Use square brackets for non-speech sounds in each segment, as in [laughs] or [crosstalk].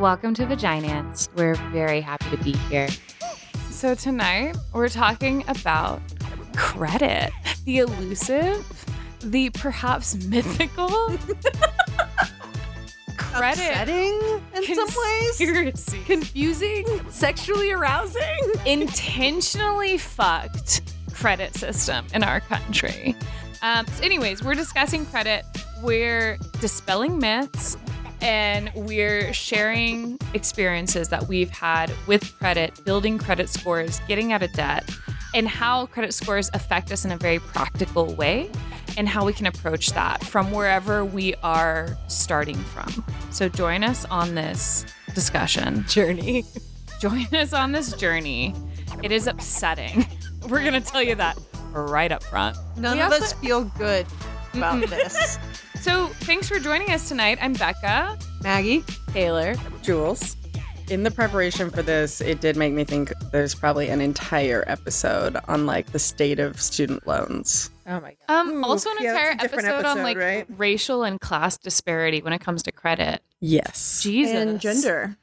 Welcome to Vaginance. We're very happy to be here. So, tonight we're talking about credit the elusive, the perhaps mythical [laughs] credit. Upsetting in some ways. Confusing, sexually arousing. intentionally fucked credit system in our country. Um, so, anyways, we're discussing credit. We're dispelling myths and we're sharing experiences that we've had with credit, building credit scores, getting out of debt, and how credit scores affect us in a very practical way and how we can approach that from wherever we are starting from. So, join us on this discussion Journey. [laughs] join us on this journey. It is upsetting. [laughs] We're going to tell you that right up front. None We of also- us feel good about this. [laughs] So, thanks for joining us tonight. I'm Becca. Maggie, Taylor. Jules. In the preparation for this, it did make me think there's probably an entire episode on like the state of student loans. Oh my god. Um, Ooh, also, an yeah, entire that's a different episode, on episode, like right? racial and class disparity when it comes to credit. Yes. Jesus. And gender.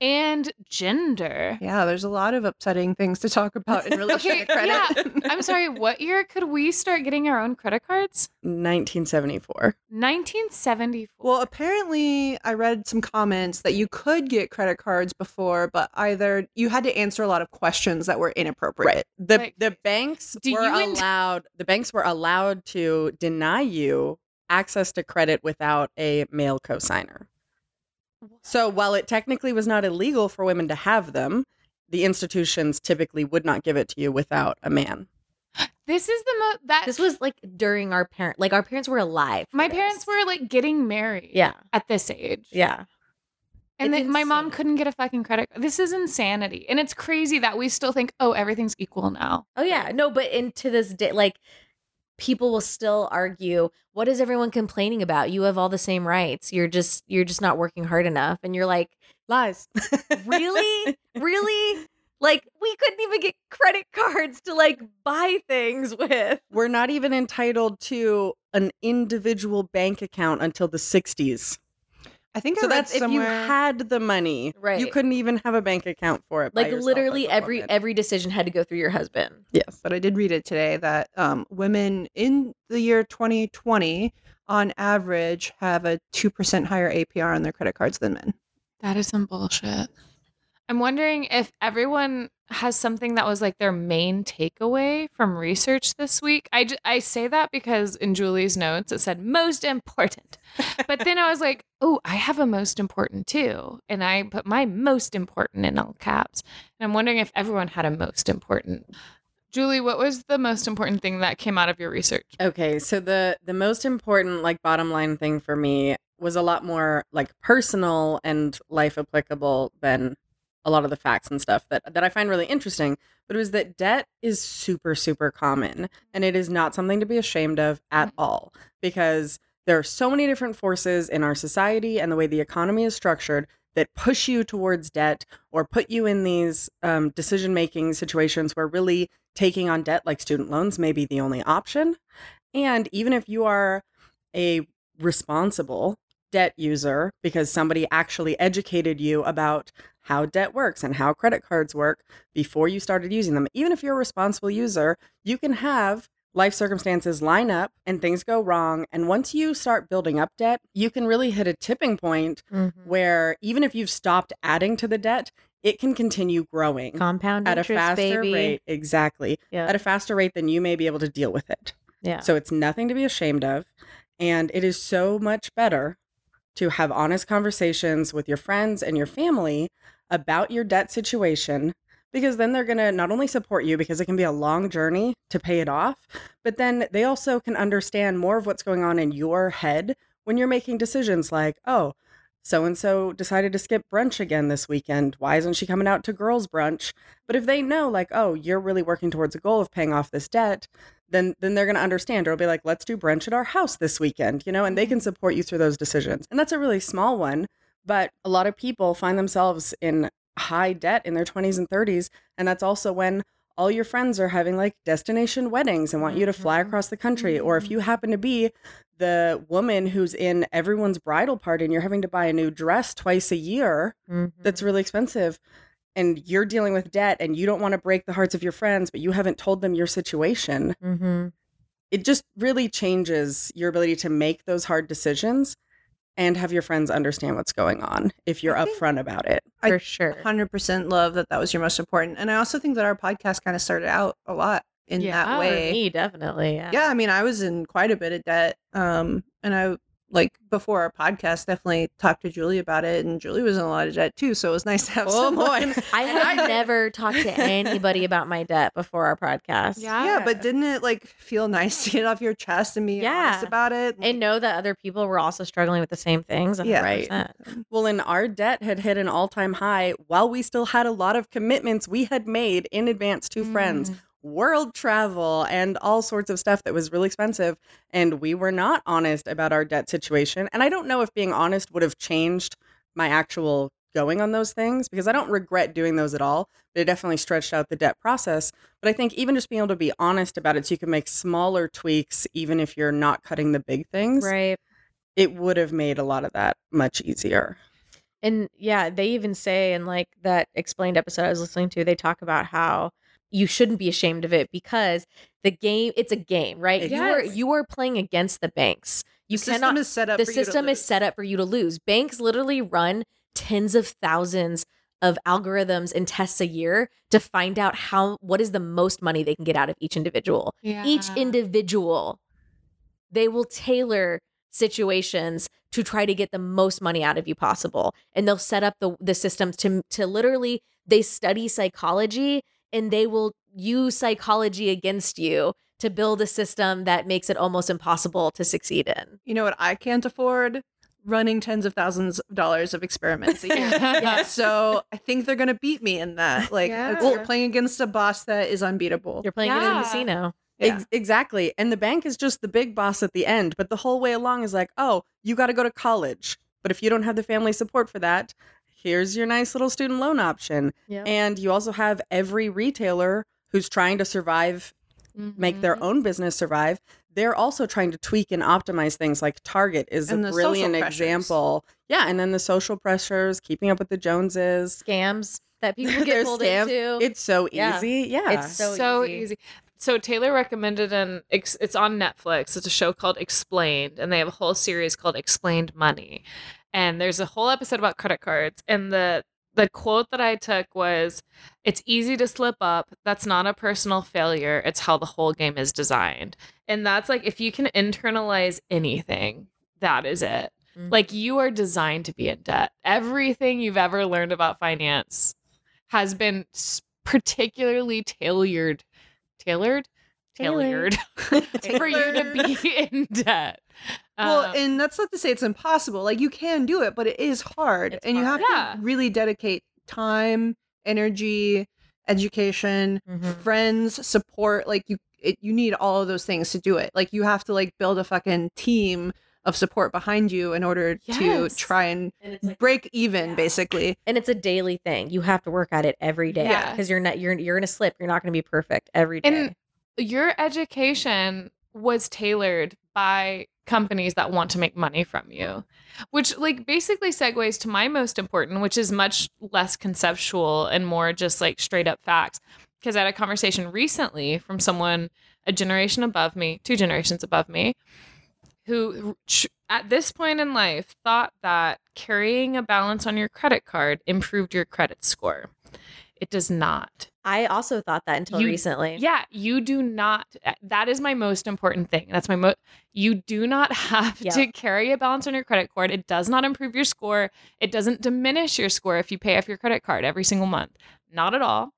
And gender. Yeah, there's a lot of upsetting things to talk about in [laughs] relation Okay, to [laughs] credit. yeah. I'm sorry, [laughs] what year could we start getting our own credit cards? 1974. 1974. Well, apparently, I read some comments that you could get credit cards before, but either you had to answer a lot of questions that were inappropriate. Right. The Like, the banks were you int- allowed the banks were allowed to deny you access to credit without a male cosigner. So while it technically was not illegal for women to have them, the institutions typically would not give it to you without a man. this is the most that This was like during our parent, like our parents were alive. my this. parents were like getting married. Yeah, At this age. yeah. And It's then my mom couldn't get a fucking credit. This is insanity. And it's crazy that we still think, oh, everything's equal now. Oh yeah, no, but into this day, like people will still argue, what is everyone complaining about? You have all the same rights. You're just you're just not working hard enough. And you're like, Lies. really, [laughs] really. Like we couldn't even get credit [laughs] cards to like buy things with. We're not even entitled to an individual bank account until the 60s. I think So read that's if you had the money. right? You couldn't even have a bank account for it. Like literally every woman. every decision had to go through your husband. Yes. but I did read it today that um, women in the year 2020, on average, have a 2% higher APR on their credit cards than men. That is some bullshit. I'm wondering if everyone has something that was like their main takeaway from research this week. I, I say that because in Julie's notes it said most important. But then I was like, oh, I have a most important too. And I put my most important in all caps. And I'm wondering if everyone had a most important. Julie, what was the most important thing that came out of your research? Okay, so the the most important like bottom line thing for me was a lot more like personal and life applicable than a lot of the facts and stuff that that I find really interesting. But it was that debt is super super common and it is not something to be ashamed of at all because there are so many different forces in our society and the way the economy is structured that push you towards debt or put you in these um, decision making situations where really taking on debt like student loans may be the only option. And even if you are a responsible debt user because somebody actually educated you about how debt works and how credit cards work before you started using them, even if you're a responsible user, you can have life circumstances line up and things go wrong. And once you start building up debt, you can really hit a tipping point mm-hmm. where even if you've stopped adding to the debt, it can continue growing Compound at a faster baby. rate. Exactly. Yeah. At a faster rate than you may be able to deal with it. yeah. So it's nothing to be ashamed of. And it is so much better to have honest conversations with your friends and your family about your debt situation because then they're going to not only support you because it can be a long journey to pay it off, but then they also can understand more of what's going on in your head when you're making decisions like, oh, so and so decided to skip brunch again this weekend. Why isn't she coming out to girls' brunch? But if they know, like, oh, you're really working towards a goal of paying off this debt, then then they're going to understand. Or it'll be like, let's do brunch at our house this weekend, you know, and they mm-hmm. can support you through those decisions. And that's a really small one, but a lot of people find themselves in high debt in their 20s and 30s, and that's also when all your friends are having like destination weddings and want you to fly Mhm. across the country. Or if Mhm. you happen to be the woman who's in everyone's bridal party and you're having to buy a new dress twice a year that's Mhm. really expensive and you're dealing with debt and you don't want to break the hearts of your friends, but you haven't told them your situation, Mhm. it just really changes your ability to make those hard decisions and have your friends understand what's going on if you're upfront about it. I for sure. 100% love that that was your most important. And I also think that our podcast kind of started out a lot in Yeah, that way. Me definitely. Yeah. yeah i mean i was in quite a bit of debt um and i like before our podcast definitely talked to julie about it and julie was in a lot of debt too so it was nice to have Oh, boy. [laughs] I had never talked to anybody about my debt before our podcast. Yeah. yeah but didn't it like feel nice to get off your chest and be Yeah. honest about it And know that other people were also struggling with the same things. Yeah. 100%. Well, and our debt had hit an all time high while we still had a lot of commitments we had made in advance to friends, mm. World travel, and all sorts of stuff that was really expensive. And we were not honest about our debt situation. And I don't know if being honest would have changed my actual going on those things because I don't regret doing those at all, but it definitely stretched out the debt process. But I think even just being able to be honest about it so you can make smaller tweaks, even if you're not cutting the big things, Right. it would have made a lot of that much easier. And yeah, they even say in like that explained episode I was listening to, they talk about how you shouldn't be ashamed of it because the game it's a game, right? You are you are playing against the banks. You the cannot system is set up the for you to system is lose. set up for you to lose. Banks literally run tens of thousands of algorithms and tests a year to find out how what is the most money they can get out of each individual. Yeah. Each individual they will tailor situations to try to get the most money out of you possible. And they'll set up the the systems to to literally they study psychology and they will use psychology against you to build a system that makes it almost impossible to succeed in. you know what i can't afford running tens of thousands of dollars of experiments a [laughs] year Yeah. so i think they're gonna beat me in that like Yeah. it's like playing against a boss that is unbeatable You're playing in Yeah. a casino. Yeah. Ex- exactly. And the bank is just the big boss at the end, but the whole way along is like, oh, you got to go to college. But if you don't have the family support for that, here's your nice little student loan option. Yeah. And you also have every retailer who's trying to survive, make Mm-hmm. their own business survive. They're also trying to tweak and optimize things like Target is And a brilliant example. Yeah. And then the social pressures, keeping up with the Joneses. Scams that [laughs] people get pulled scams. into. It's so Yeah. easy. Yeah. It's so so, easy. easy. So Taylor recommended an it's on Netflix. It's a show called Explained and they have a whole series called Explained Money. And there's a whole episode about credit cards and the the quote that I took was it's easy to slip up. That's not a personal failure. It's how the whole game is designed. And that's like if you can internalize anything, that is it. Mhm. Like you are designed to be in debt. Everything you've ever learned about finance has been particularly tailored tailored Tailored. tailored [laughs] for you to be in debt. Well, Um, and that's not to say it's impossible. Like you can do it, but it is hard, It's and you have Yeah. to really dedicate time, energy, education, Mhm. friends, support. Like you, it, you need all of those things to do it. Like you have to like build a fucking team of support behind you in order to try and And like break even, basically. and it's a daily thing. You have to work at it every day. Yeah. Because you're not you're you're gonna slip. You're not gonna be perfect every day. And your education was tailored by companies that want to make money from you which like basically segues to my most important which is much less conceptual and more just like straight up facts because i had a conversation recently from someone a generation above me two generations above me who at this point in life thought that carrying a balance on your credit card improved your credit score. It does not I also thought that until You- recently. yeah, you do not. uh, That is my most important thing. That's my most. You do not [laughs] have Yeah. to carry a balance on your credit card. It does not improve your score. It doesn't diminish your score if you pay off your credit card every single month. Not at all.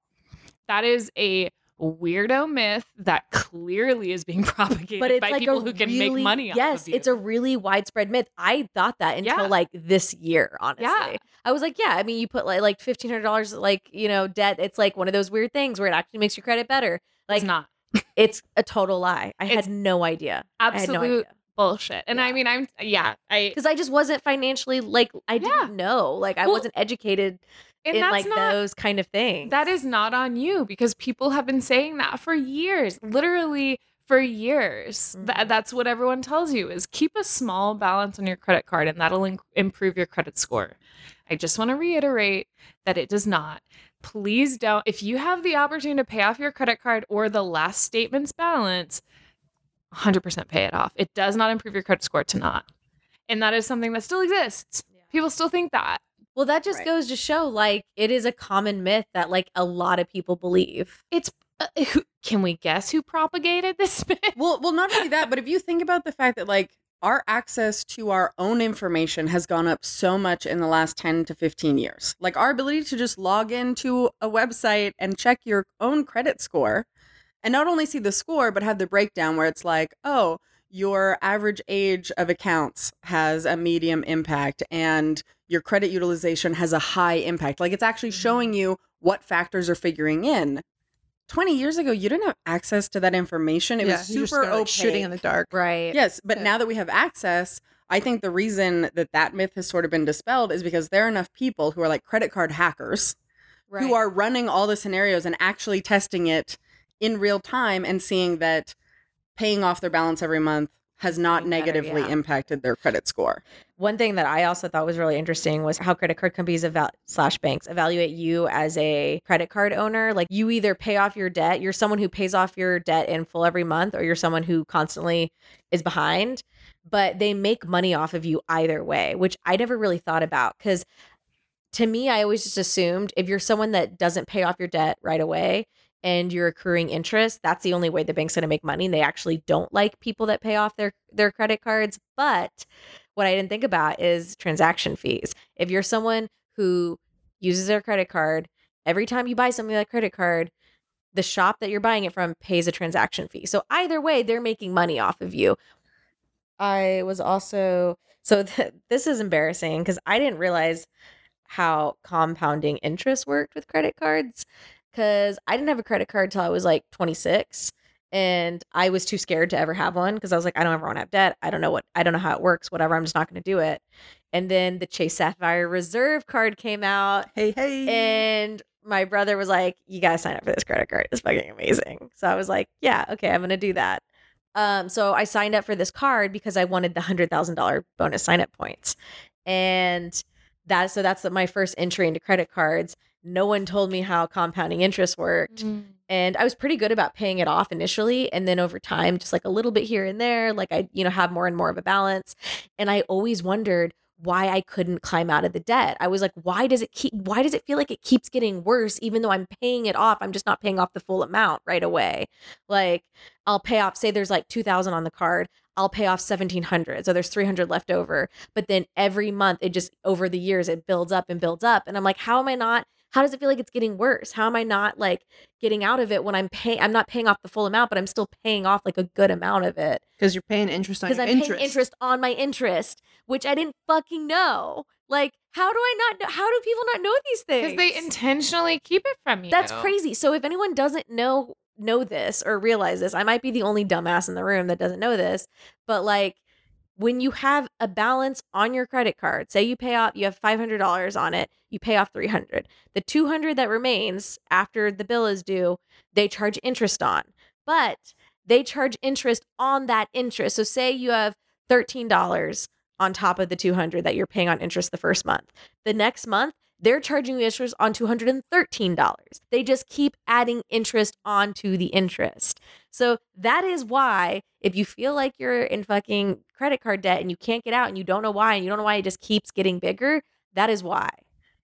That is a weirdo myth that clearly is being [laughs] propagated But it's by like people who can really, make money. Yes, off of you. it's a really widespread myth. I thought that until Yeah. like this year. Honestly, Yeah. I was like, yeah. I mean, you put like like fifteen hundred dollars, like you know, debt. It's like one of those weird things where it actually makes your credit better. like It's not it's a total lie. I It's had no idea. No absolute idea. bullshit. And I mean, I'm yeah, I because I just wasn't financially like I didn't Yeah. know, like I Well, wasn't educated and in that's like not those kind of things. that is not on you because people have been saying that for years, literally for years. Tha- Mhm. that's what everyone tells you is keep a small balance on your credit card and that'll in- improve your credit score. I just want to reiterate that it does not. Please don't. If you have the opportunity to pay off your credit card or the last statement's balance, 100% pay it off. It does not improve your credit score to not. And that is something that still exists. Yeah. People still think that. Well, that just Right. goes to show like it is a common myth that like a lot of people believe. It's uh, [laughs] who, can we guess who propagated this [laughs] myth? Well, well, not only that, but if you think about the fact that like our access to our own information has gone up so much in the last 10 to 15 years. Like our ability to just log into a website and check your own credit score and not only see the score but have the breakdown where it's like, "Oh, your average age of accounts has a medium impact and your credit utilization has a high impact." Like it's actually mm-hmm. showing you what factors are figuring in. 20 years ago, you didn't have access to that information. It was you just super kinda, like, shooting in the dark. Right. Yes, but Yeah. now that we have access, I think the reason that that myth has sort of been dispelled is because there are enough people who are like credit card hackers Right. who are running all the scenarios and actually testing it in real time and seeing that paying off their balance every month has not better, negatively yeah. impacted their credit score. One thing that I also thought was really interesting was how credit card companies eval- slash banks evaluate you as a credit card owner. Like you either pay off your debt, you're someone who pays off your debt in full every month, or you're someone who constantly is behind. But they make money off of you either way, which I never really thought about because to me, I always just assumed if you're someone that doesn't pay off your debt right away and you're accruing interest, that's the only way the bank's going to make money. And they actually don't like people that pay off their their credit cards. But what I didn't think about is transaction fees. If you're someone who uses their credit card, every time you buy something with that credit card, the shop that you're buying it from pays a transaction fee. So either way, they're making money off of you. I was also so [laughs] th- this is embarrassing because I didn't realize how compounding interest worked with credit cards because I didn't have a credit card till I was like 26 and I was too scared to ever have one because I was like, I don't ever want to have debt. I don't know what, I don't know how it works, whatever. I'm just not going to do it. And then the Chase Sapphire Reserve card came out Hey, hey. and my brother was like, "You gotta sign up for this credit card. It's fucking amazing." So I was like, "Yeah, okay, I'm gonna do that." Um, so I signed up for this card because I wanted the hundred thousand dollar bonus sign up points, and that so that's my first entry into credit cards. No one told me how compounding interest worked, mm. and I was pretty good about paying it off initially, and then over time, just like a little bit here and there, like I you know have more and more of a balance, and I always wondered why I couldn't climb out of the debt. I was like, why does it keep why does it feel like it keeps getting worse even though I'm paying it off? I'm just not paying off the full amount right away. Like I'll pay off say there's like 2000 on the card, I'll pay off 1700. So there's 300 left over. But then every month it just over the years it builds up and builds up and I'm like, how am I not how does it feel like it's getting worse? How am I not like getting out of it when I'm paying I'm not paying off the full amount, but I'm still paying off like a good amount of it Because you're paying interest on because your I'm interest. paying interest on my interest, which I didn't fucking know. Like, how do I not know? How do people not know these things? Because they intentionally keep it from you. That's crazy. So if anyone doesn't know know this or realize this, I might be the only dumbass in the room that doesn't know this, but like when you have a balance on your credit card, say you pay off, you have $500 on it, you pay off 300. The 200 that remains after the bill is due, they charge interest on. But they charge interest on that interest. So say you have $13 on top of the 200 that you're paying on interest the first month. The next month, they're charging you interest on $213. They just keep adding interest onto the interest. So that is why if you feel like you're in fucking credit card debt and you can't get out and you don't know why and you don't know why it just keeps getting bigger, that is why.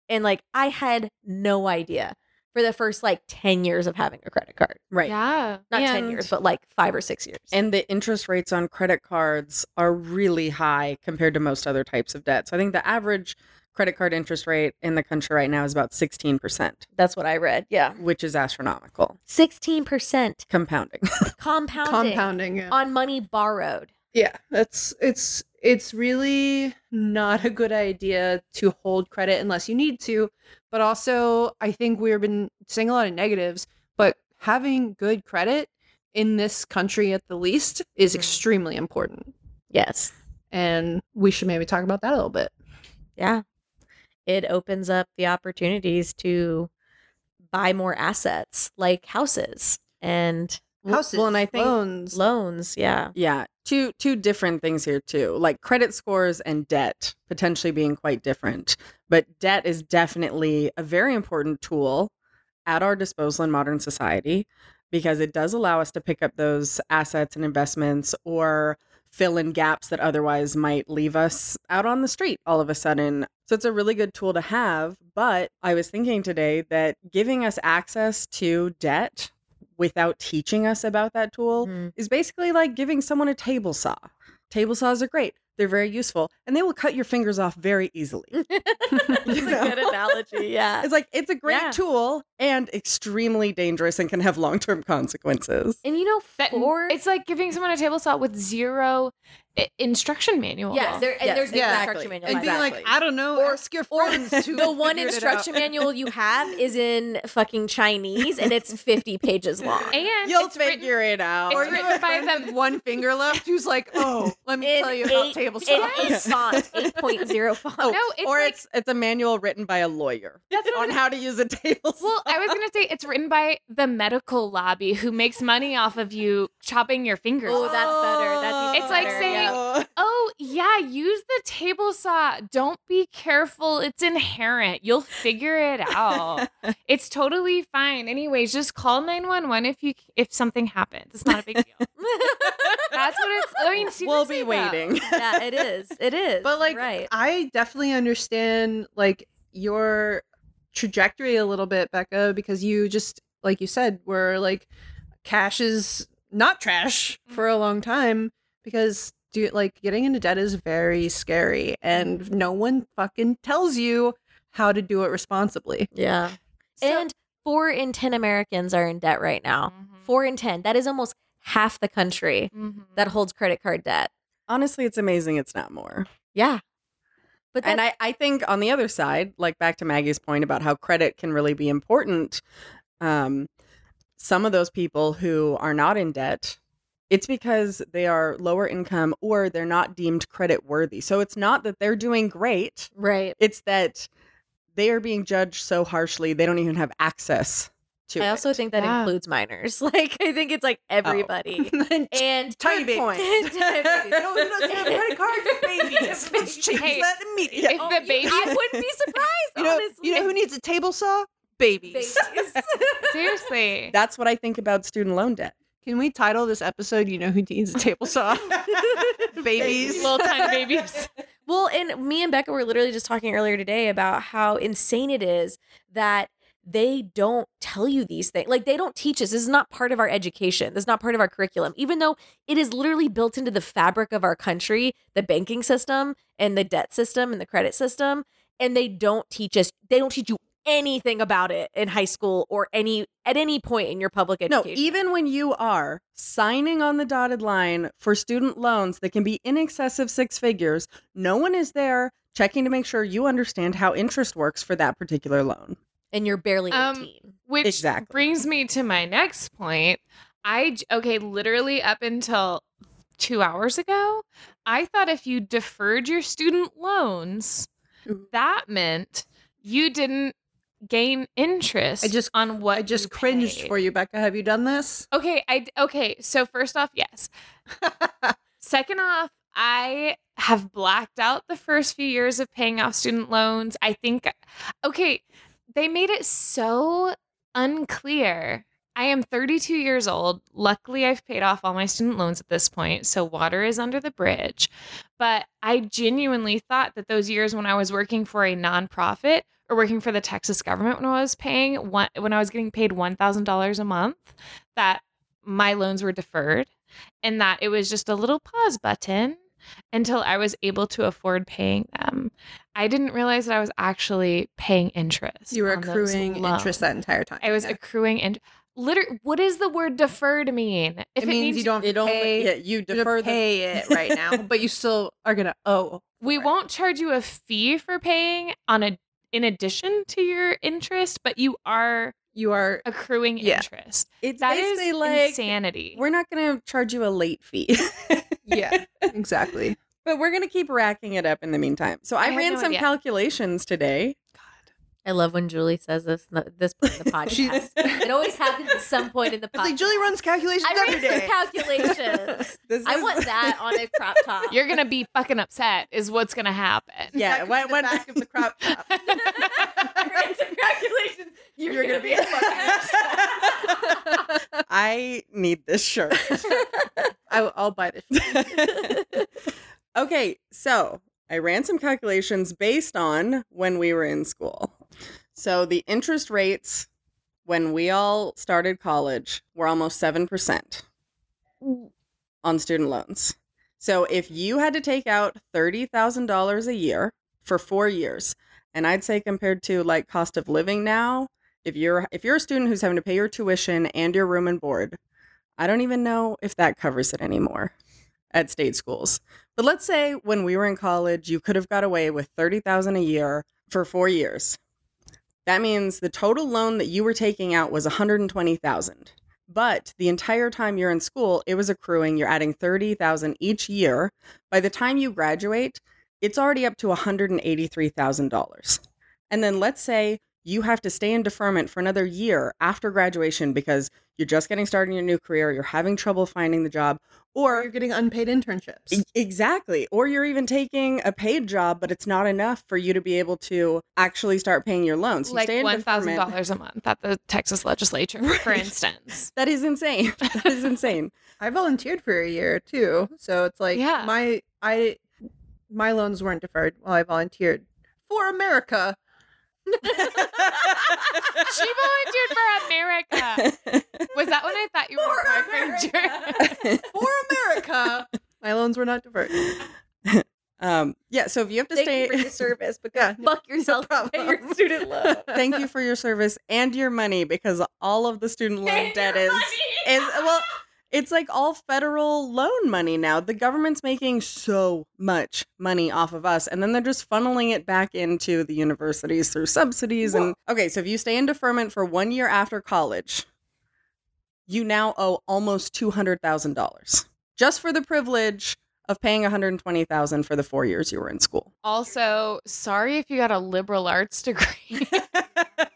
And like I had no idea for the first like 10 years of having a credit card. Right. Yeah. Not 10 years, but like 5 or 6 years. And the interest rates on credit cards are really high compared to most other types of debt. So I think the average credit card interest rate in the country right now is about 16%, That's what I read. Yeah. which is astronomical. 16% Compounding. [laughs] compounding, compounding. Yeah. on money borrowed. yeah, that's it's it's really not a good idea to hold credit unless you need to. But also, I think we've been saying a lot of negatives, but having good credit in this country at the least is Mhm. extremely important. Yes. And we should maybe talk about that a little bit. Yeah. It opens up the opportunities to buy more assets like houses and Houses, well, and I think loans. loans. Yeah. Yeah, two two different things here too. Like credit scores and debt potentially being quite different. But debt is definitely a very important tool at our disposal in modern society because it does allow us to pick up those assets and investments or fill in gaps that otherwise might leave us out on the street all of a sudden. So it's a really good tool to have, but I was thinking today that giving us access to debt without teaching us about that tool Mhm. is basically like giving someone a table saw. Table saws are great. They're very useful and they will cut your fingers off very easily. [laughs] [laughs] That's a You know? good analogy. Yeah. It's like it's a great Yeah. tool and extremely dangerous and can have long-term consequences. And you know, for it's like giving someone a table saw with zero i- instruction manual. yes, there, and Yes, there's no exactly. instruction manual. and being that. like, I don't know, Or- ask your or friends. [laughs] who the one figured it instruction out. manual you have is in fucking Chinese and it's 50 [laughs] pages long. and You'll it's written- figure it out. it's Or you written have a by friend the- with one finger left who's like, oh, let me In tell you about eight- table in saws. eight [laughs] font, 8.0 font. No, oh, it's or like it's it's a manual written by a lawyer That's on how to use a table saw. Well, I was gonna say it's written by the medical lobby who makes money off of you chopping your fingers. Oh, off. that's better. That's even It's like saying- yeah. [laughs] Oh yeah, use the table saw. Don't be careful. It's inherent. You'll figure it out. [laughs] it's totally fine. Anyways, just call nine one one if you if something happens. It's not a big deal. [laughs] That's what it's. I mean, we'll seriously, be though. waiting. yeah, it is. It is. But like right. I definitely understand like your trajectory a little bit, Becca, because you just like you said, were like cash is not trash for mm-hmm. a long time because do like getting into debt is very scary and no one fucking tells you how to do it responsibly. Yeah. So- and four in 10 Americans are in debt right now. Mhm. Four in 10. That is almost half the country Mhm. that holds credit card debt. Honestly, it's amazing it's not more. Yeah. But And I, I think on the other side, like back to Maggie's point about how credit can really be important, um, some of those people who are not in debt, it's because they are lower income or they're not deemed credit worthy. So it's not that they're doing great, right. it's that they are being judged so harshly they don't even have access to I also think that Yeah. includes minors. [laughs] Like, I think it's like oh. everybody. [laughs] and Tiny Good babies. point. Tiny babies. No, no, no, credit cards [laughs] for babies. Let's change Hey, that immediately. If Oh, the you- baby, I wouldn't be surprised, you know, honestly. you know who needs a table saw? Babies. Babies. seriously, That's what I think about student loan debt. Can we title this episode "You Know Who Needs a Table Saw"? [laughs] Babies. little tiny babies. [laughs] Well, and me and Becca were literally just talking earlier today about how insane it is that they don't tell you these things. Like they don't teach us. This is not part of our education. This is not part of our curriculum. Even though it is literally built into the fabric of our country, the banking system and the debt system and the credit system, and they don't teach us. They don't teach you anything about it in high school or any at any point in your public education. No, education. even when you are signing on the dotted line for student loans that can be in excess of six figures, no one is there checking to make sure you understand how interest works for that particular loan. and you're barely Um, 18. Which Exactly. brings me to my next point. I j- okay, literally up until 2 hours ago, I thought if you deferred your student loans, Mhm. that meant you didn't gain interest I just- on what I just cringed paid. for you, Becca. Have you done this? Okay, I okay. So first off, yes. [laughs] Second off, I have blacked out the first few years of paying off student loans. I think okay, they made it so unclear. I am 32 years old. Luckily, I've paid off all my student loans at this point, so water is under the bridge. But I genuinely thought that those years when I was working for a nonprofit or working for the Texas government when I was paying one when I was getting paid $1,000 a month, that my loans were deferred and that it was just a little pause button until I was able to afford paying them. I didn't realize that I was actually paying interest. You were accruing interest that entire time. I was Yeah. accruing and Literally, what does the word deferred mean? If it means you don't have It to only pay, yeah, you you defer have to the pay it right now, [laughs] but you still are gonna owe. we Right. won't charge you a fee for paying on a in addition to your interest, but you are You are accruing Yeah. interest. It's That basically like insanity. we're not going to charge you a late fee. yeah, [laughs] exactly. But we're gonna keep racking it up in the meantime. So I, I ran no some idea. calculations today. I love when Julie says this this point in the [laughs] She- podcast. it always happens at some point in the [laughs] podcast. like Julie runs calculations I every ran some day. calculations. [laughs] I want that on a crop top. You're gonna be fucking upset. Is what's gonna happen. Yeah, That when- be the when- back of the crop top. I ran calculations. You're, You're gonna, gonna be fucking I need this shirt. I, I'll buy this. okay, so I ran some calculations based on when we were in school. So the interest rates when we all started college were almost 7% on student loans. So if you had to take out $30,000 a year for 4 years, and I'd say compared to like cost of living now, if you're if you're a student who's having to pay your tuition and your room and board, I don't even know if that covers it anymore at state schools. But let's say when we were in college, you could have got away with 30,000 a year for 4 years. That means the total loan that you were taking out was 120,000. But the entire time you're in school, it was accruing, you're adding 30,000 each year. By the time you graduate, it's already up to $183,000. And then let's say you have to stay in deferment for another year after graduation because you're just getting started in your new career, you're having trouble finding the job, Or or you're getting unpaid internships. Exactly. Or you're even taking a paid job, but it's not enough for you to be able to actually start paying your loans. You like stay in $1,000 a month at the Texas legislature, [laughs] for instance. That is insane. [laughs] That is insane. I volunteered for a year too, so it's like Yeah. my I my loans weren't deferred while I volunteered for America. She volunteered for America. Was that when I thought you were For a For America, my loans were not deferred. um, yeah. So if you have to Thank stay, you for your service, but Yeah, go fuck yourself and pay your student loan. [laughs] thank you for your service and your money because all of the student loan And debt is money. is well. It's like all federal loan money now. The government's making so much money off of us, and then they're just funneling it back into the universities through subsidies. And okay, so if you stay in deferment for one year after college, you now owe almost two hundred thousand dollars just for the privilege of paying one hundred twenty thousand for the four years you were in school. Also, sorry if you got a liberal arts degree. [laughs]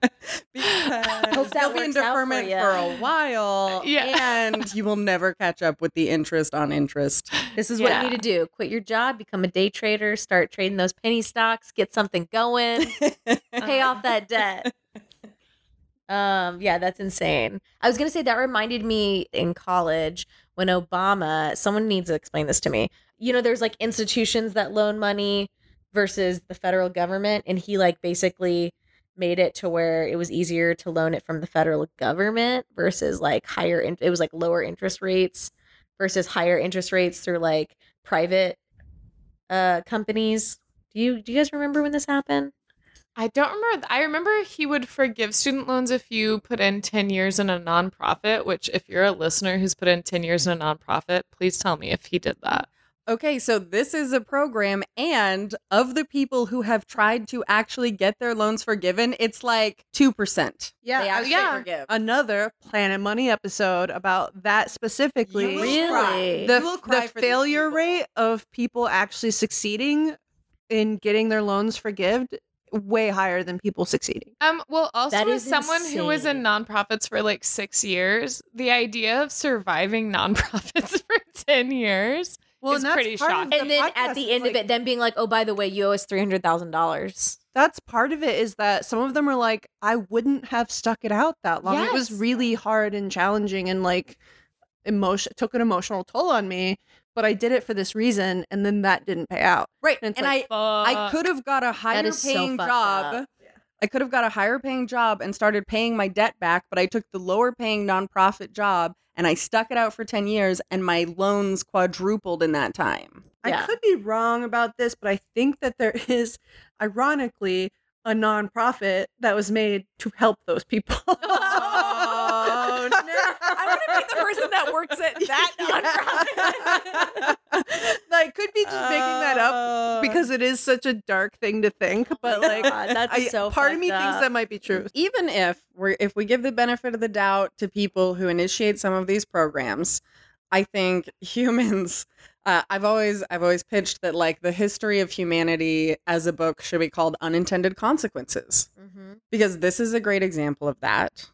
[laughs] because Hope that you'll be in works out for deferment for a while, Yeah. and [laughs] you will never catch up with the interest on interest. This is what you need to do. Quit your job, become a day trader, start trading those penny stocks, get something going, [laughs] pay off that debt. Um, yeah, that's insane. I was gonna say that reminded me in college when Obama, someone needs to explain this to me. You know, there's like institutions that loan money versus the federal government, and he like basically made it to where it was easier to loan it from the federal government versus like higher in- it was like lower interest rates versus higher interest rates through like private uh companies. Do you do you guys remember when this happened? I don't remember. I remember he would forgive student loans if you put in 10 years in a nonprofit, which, if you're a listener who's put in 10 years in a nonprofit, please tell me if he did that. Okay, so this is a program, and of the people who have tried to actually get their loans forgiven, it's like 2%. Yeah, they actually yeah. forgive. another Planet Money episode about that specifically. You will Really? cry. The, You will cry the for failure rate of people actually succeeding in getting their loans forgived way higher than people succeeding. Um, well, also as is someone who was in nonprofits for like six years, the idea of surviving nonprofits [laughs] for 10 years Well it's that's pretty part of shocking. the and then at the end like, of it, then being like, "Oh, by the way, you owe us three hundred thousand dollars." that's part of it is that some of them are like, I wouldn't have stuck it out that long. It was really hard and challenging and like emotion took an emotional toll on me, but I did it for this reason and then that didn't pay out. Right. And And, like, I, I could have got a higher is so paying job. up. I could have got a higher paying job and started paying my debt back, but I took the lower paying nonprofit job and I stuck it out for 10 years and my loans quadrupled in that time. Yeah. I could be wrong about this, but I think that there [laughs] is, ironically, a nonprofit that was made to help those people. Oh, no. I want to be the person that works at that [laughs] I [laughs] could be just making that up because it is such a dark thing to think, but like, God, that's I, so. part of me fucked thinks that might be true. even if we're if we give the benefit of the doubt to people who initiate some of these programs I think humans. Uh, I've always I've always pitched that like the history of humanity as a book should be called Unintended Consequences Mm-hmm. because this is a great example of that.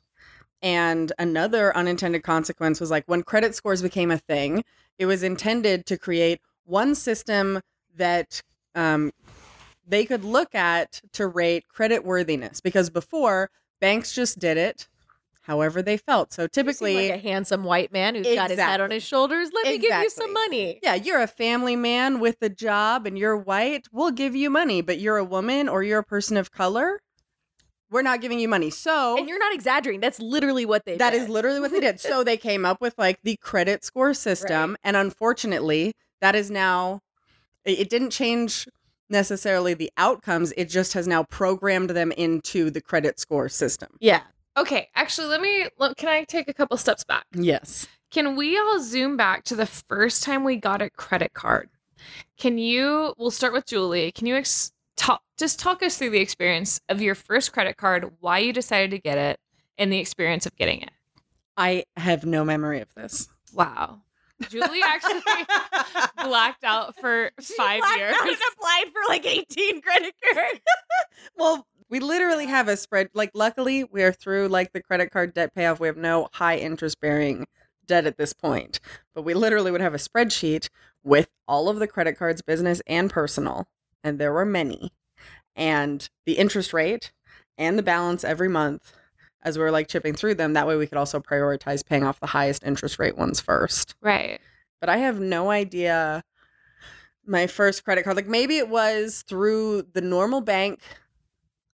And another unintended consequence was like when credit scores became a thing, it was intended to create one system that um, they could look at to rate credit worthiness. Because before, banks just did it however they felt. So typically, like a handsome white man who's got his head on his shoulders. Let me give you some money. yeah, you're a family man with a job and you're white, we'll give you money. But you're a woman or you're a person of color, we're not giving you money. So And you're not exaggerating. That's literally what they That did. is literally what they did. So they [laughs] came up with like the credit score system. And unfortunately, that is now, it it didn't change necessarily the outcomes. It just has now programmed them into the credit score system. yeah. Okay, actually, let me. Look, can I take a couple steps back? Yes. Can we all zoom back to the first time we got a credit card? Can you? We'll start with Julie. Can you ex- talk? Just talk us through the experience of your first credit card, why you decided to get it, and the experience of getting it. I have no memory of this. Wow, Julie actually [laughs] blacked out for five years. applied for like 18 credit cards. [laughs] well, we literally have a spread. Like, luckily, we are through like the credit card debt payoff. We have no high interest bearing debt at this point, but we literally would have a spreadsheet with all of the credit cards, business and personal, and there were many, and the interest rate and the balance every month as we were like chipping through them. That way, we could also prioritize paying off the highest interest rate ones first Right. but I have no idea my first credit card. Like maybe it was through the normal bank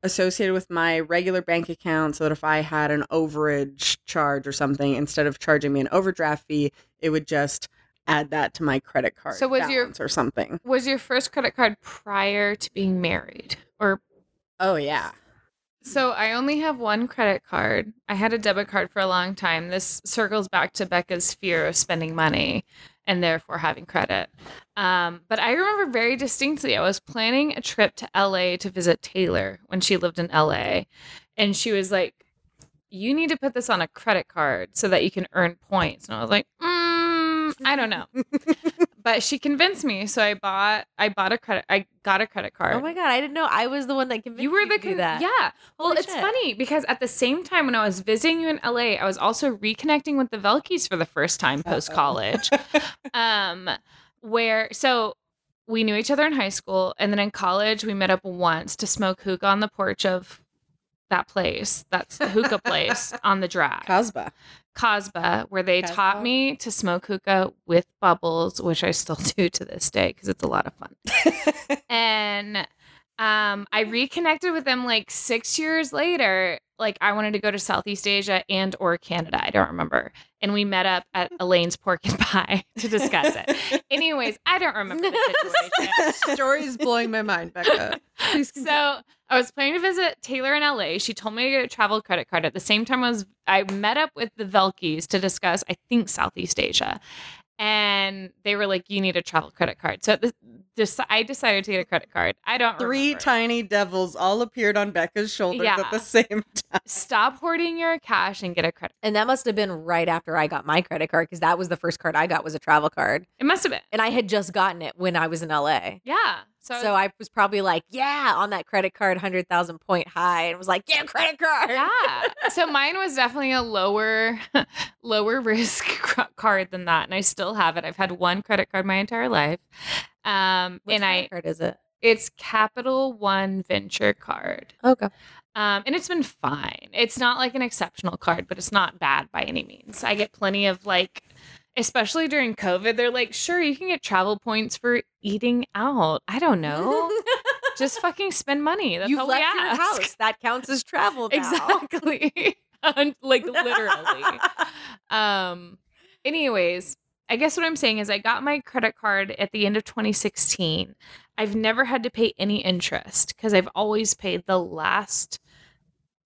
associated with my regular bank account so that if I had an overage charge or something, instead of charging me an overdraft fee, it would just add that to my credit card So was your- balance or something. Was your first credit card prior to being married, or Oh yeah. So I only have one credit card. I had a debit card for a long time. This circles back to Becca's fear of spending money and therefore having credit. Um, but I remember very distinctly, I was planning a trip to LA to visit Taylor when she lived in LA. And she was like, You need to put this on a credit card so that you can earn points. And I was like, mm, I don't know. but she convinced me. So I bought I bought a credit I got a credit card. Oh my god, I didn't know I was the one that convinced You were the con- that. yeah. Well, Holy it's shit. funny because at the same time when I was visiting you in LA, I was also reconnecting with the Velkies for the first time post college. [laughs] um, where so we knew each other in high school, and then in college we met up once to smoke hookah on the porch of that place. That's the hookah place [laughs] on the drag. Casbah. Casbah, where they Casbah? taught me to smoke hookah with bubbles, which I still [laughs] do to this day because it's a lot of fun. [laughs] And um i reconnected with them like six years later. Like i wanted to go to southeast asia and or canada. I don't remember and we met up at elaine's pork and pie [laughs] to discuss it [laughs] anyways i don't remember the situation Story is blowing my mind, Becca. So I was planning to visit Taylor in LA. She told me to get a travel credit card. At the same time, I was I met up with the Velkies to discuss, I think, Southeast Asia, and they were like, "You need a travel credit card." So the, this, I decided to get a credit card. I don't Three remember. tiny devils all appeared on Becca's shoulders Yeah. at the same [laughs] time. Stop hoarding your cash and get a credit. And that must have been right after I got my credit card because that was the first card I got was a travel card. It must have been. And I had just gotten it when I was in LA. Yeah. So, So, I was probably like, yeah, on that credit card, 100,000 point high, and was like, yeah, credit card. yeah. So mine was definitely a lower, [laughs] lower risk [laughs] cr- card than that, and I still have it. I've had one credit card my entire life, um, Which and I card is it? it's Capital One Venture Card. Okay. Um, and it's been fine. It's not like an exceptional card, but it's not bad by any means. I get plenty of like, especially during COVID, they're like, sure, you can get travel points for eating out. I don't know. [laughs] Just fucking spend money. That's you all left we your house. That counts as travel [laughs] now. Exactly. [laughs] Like literally. um anyways, I guess what I'm saying is I got my credit card at the end of 2016. I've never had to pay any interest because I've always paid the last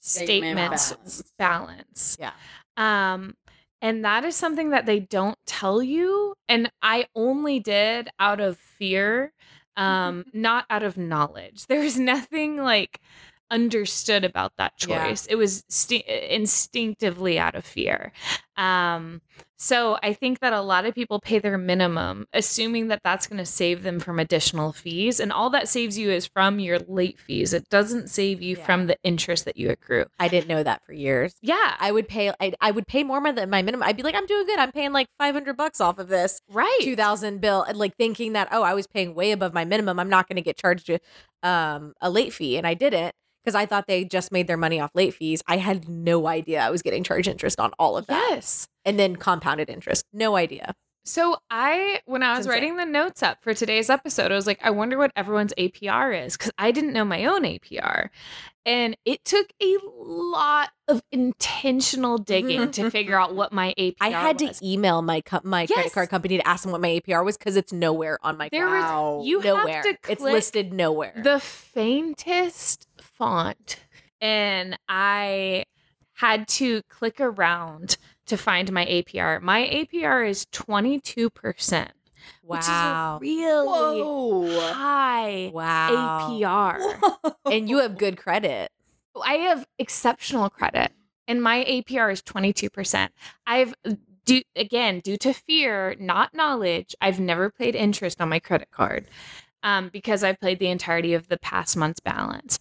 Statement statement's balance. balance. Yeah. Um and that is something that they don't tell you and I only did out of fear um [laughs] not out of knowledge. There was nothing like understood about that Yeah. choice. It was sti- instinctively out of fear. Um So I think that a lot of people pay their minimum, assuming that that's going to save them from additional fees. And all that saves you is from your late fees. It doesn't save you Yeah. from the interest that you accrue. I didn't know that for years. Yeah. I would pay. I, I would pay more than my minimum. I'd be like, I'm doing good. I'm paying like 500 bucks off of this right. 2000 bill, and like thinking that oh, I was paying way above my minimum. I'm not going to get charged a, um, a late fee, and I didn't because I thought they just made their money off late fees. I had no idea I was getting charged interest on all of that, Yes. and then compounded interest. No idea. So I, when I was writing the notes up for today's episode, I was like, I wonder what everyone's APR is because I didn't know my own APR, and it took a lot of intentional mm-hmm, digging to mm-hmm. figure out what my APR. Was. I had was. to email my co- my credit card company to ask them what my APR was because it's nowhere on my There was you nowhere. it's listed nowhere. the faintest font, and I had to click around to find my APR. My APR is twenty two percent, which is a wow. really Whoa. high Wow. APR. And you have good credit. I have exceptional credit, and my APR is 22%. I've, due, again, due to fear, not knowledge, I've never paid interest on my credit card um, because I've paid the entirety of the past month's balance.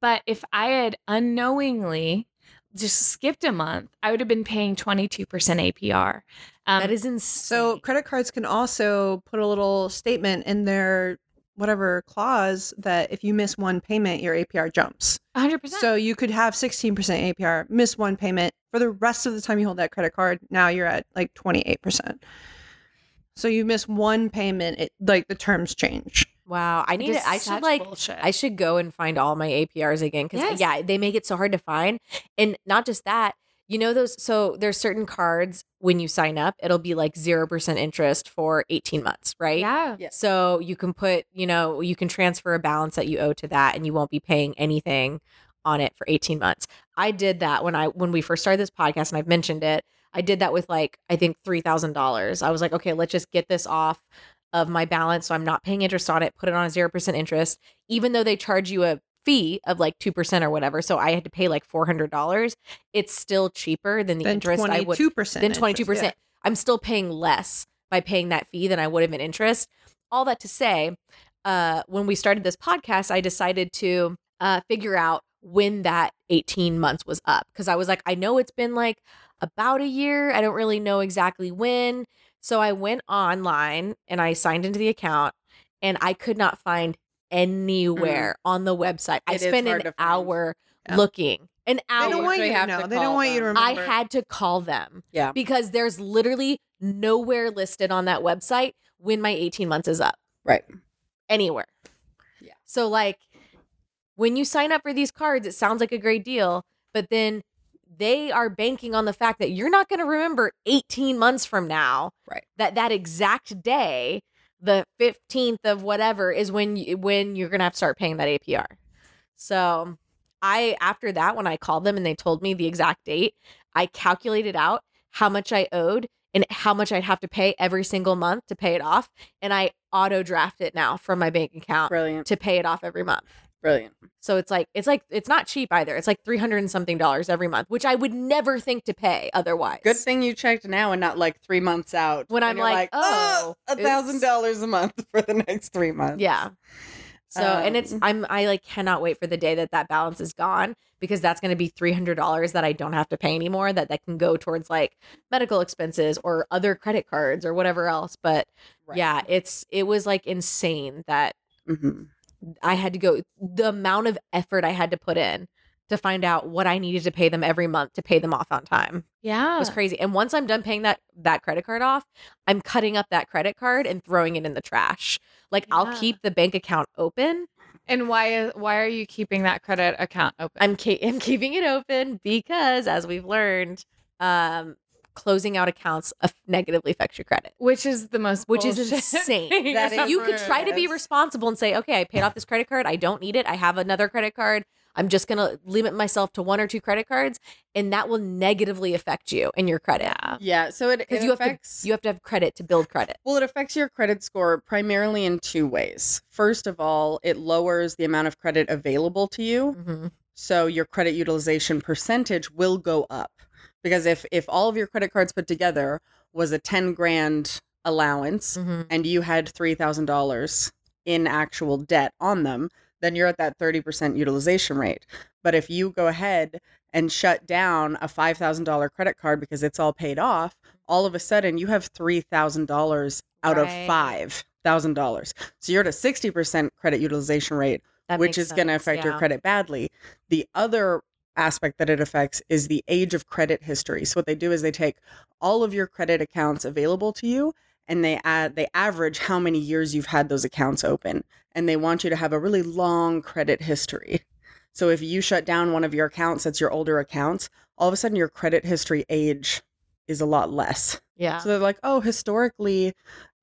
But if I had unknowingly just skipped a month, I would have been paying 22% APR. Um, that is insane. So credit cards can also put a little statement in their whatever clause that if you miss one payment, your APR jumps. 100%. So you could have 16% APR, miss one payment for the rest of the time you hold that credit card. Now you're at like 28%. So you miss one payment, it like the terms change. Wow. I need is to, I should like bullshit. I should go and find all my APRs again because Yes. yeah, they make it so hard to find. And not just that, you know those so there's certain cards when you sign up, it'll be like 0% interest for 18 months, right? yeah. Yeah. So you can put, you know, you can transfer a balance that you owe to that and you won't be paying anything on it for 18 months. I did that when I when we first started this podcast and I've mentioned it. I did that with like I think $3,000. I was like, okay, let's just get this off of my balance so I'm not paying interest on it, put it on a 0% interest even though they charge you a fee of like 2% or whatever. So I had to pay like $400. It's still cheaper than the Then interest I would 22%. then 22%. interest, yeah. I'm still paying less by paying that fee than I would have in interest. All that to say, uh, when we started this podcast, I decided to uh, figure out when that 18 months was up because I was like, I know it's been like about a year. I don't really know exactly when. So I went online and I signed into the account and I could not find mm-hmm. anywhere on the website. I spent an hour Yeah. looking. An hour. They don't want They you to know. They don't call want you to remember. I had to call them Yeah. because there's literally nowhere listed on that website when my 18 months is up. Right. Anywhere. Yeah. So like when you sign up for these cards, it sounds like a great deal, but then they are banking on the fact that you're not going to remember 18 months from now Right. that that exact day the 15th of whatever is when you, when you're going to have to start paying that APR. So I after that when I called them and they told me the exact date, I calculated out how much I owed and how much I'd have to pay every single month to pay it off and I auto draft it now from my bank account Brilliant. to pay it off every month. Brilliant. So it's like it's like it's not cheap either. It's like 300 and something dollars every month, which I would never think to pay otherwise. Good thing you checked now and not like three months out. When I'm you're like, oh, a thousand dollars a month [laughs] for the next three months. Yeah. So and it's Um, I'm I like cannot wait for the day that that balance is gone because that's going to be three hundred dollars that I don't have to pay anymore that that can go towards like medical expenses or other credit cards or whatever else. But Right. yeah, it's it was like insane that Mhm. I had to go the amount of effort I had to put in to find out what I needed to pay them every month to pay them off on time. Yeah. It was crazy. And once I'm done paying that that credit card off, I'm cutting up that credit card and throwing it in the trash. Like I'll keep the bank account open. And why why are you keeping that credit account open? I'm ke- I'm keeping it open because as we've learned, um closing out accounts aff- negatively affects your credit. which is the most Which is bullshit [laughs] insane. That is- You could try to be responsible and say, "Okay, I paid off this credit card. I don't need it. I have another credit card. I'm just going to limit myself to one or two credit cards." And that will negatively affect you and your credit. Yeah. Yeah. So it, Because it you have to you have to have credit to build credit. Well, it affects your credit score primarily in two ways. First of all, it lowers the amount of credit available to you. Mhm. So your credit utilization percentage will go up because if if all of your credit cards put together was a 10 grand allowance Mhm. and you had $3,000 in actual debt on them, then you're at that 30% utilization rate. But if you go ahead and shut down a $5,000 credit card because it's all paid off, all of a sudden you have $3,000 out Right. of $5,000. So you're at a 60% credit utilization rate, That which is going to affect your credit badly. The other aspect that it affects is the age of credit history. So what they do is they take all of your credit accounts available to you and they add they average how many years you've had those accounts open and they want you to have a really long credit history. So if you shut down one of your accounts that's your older accounts, all of a sudden your credit history age is a lot less. Yeah. So they're like, "Oh, historically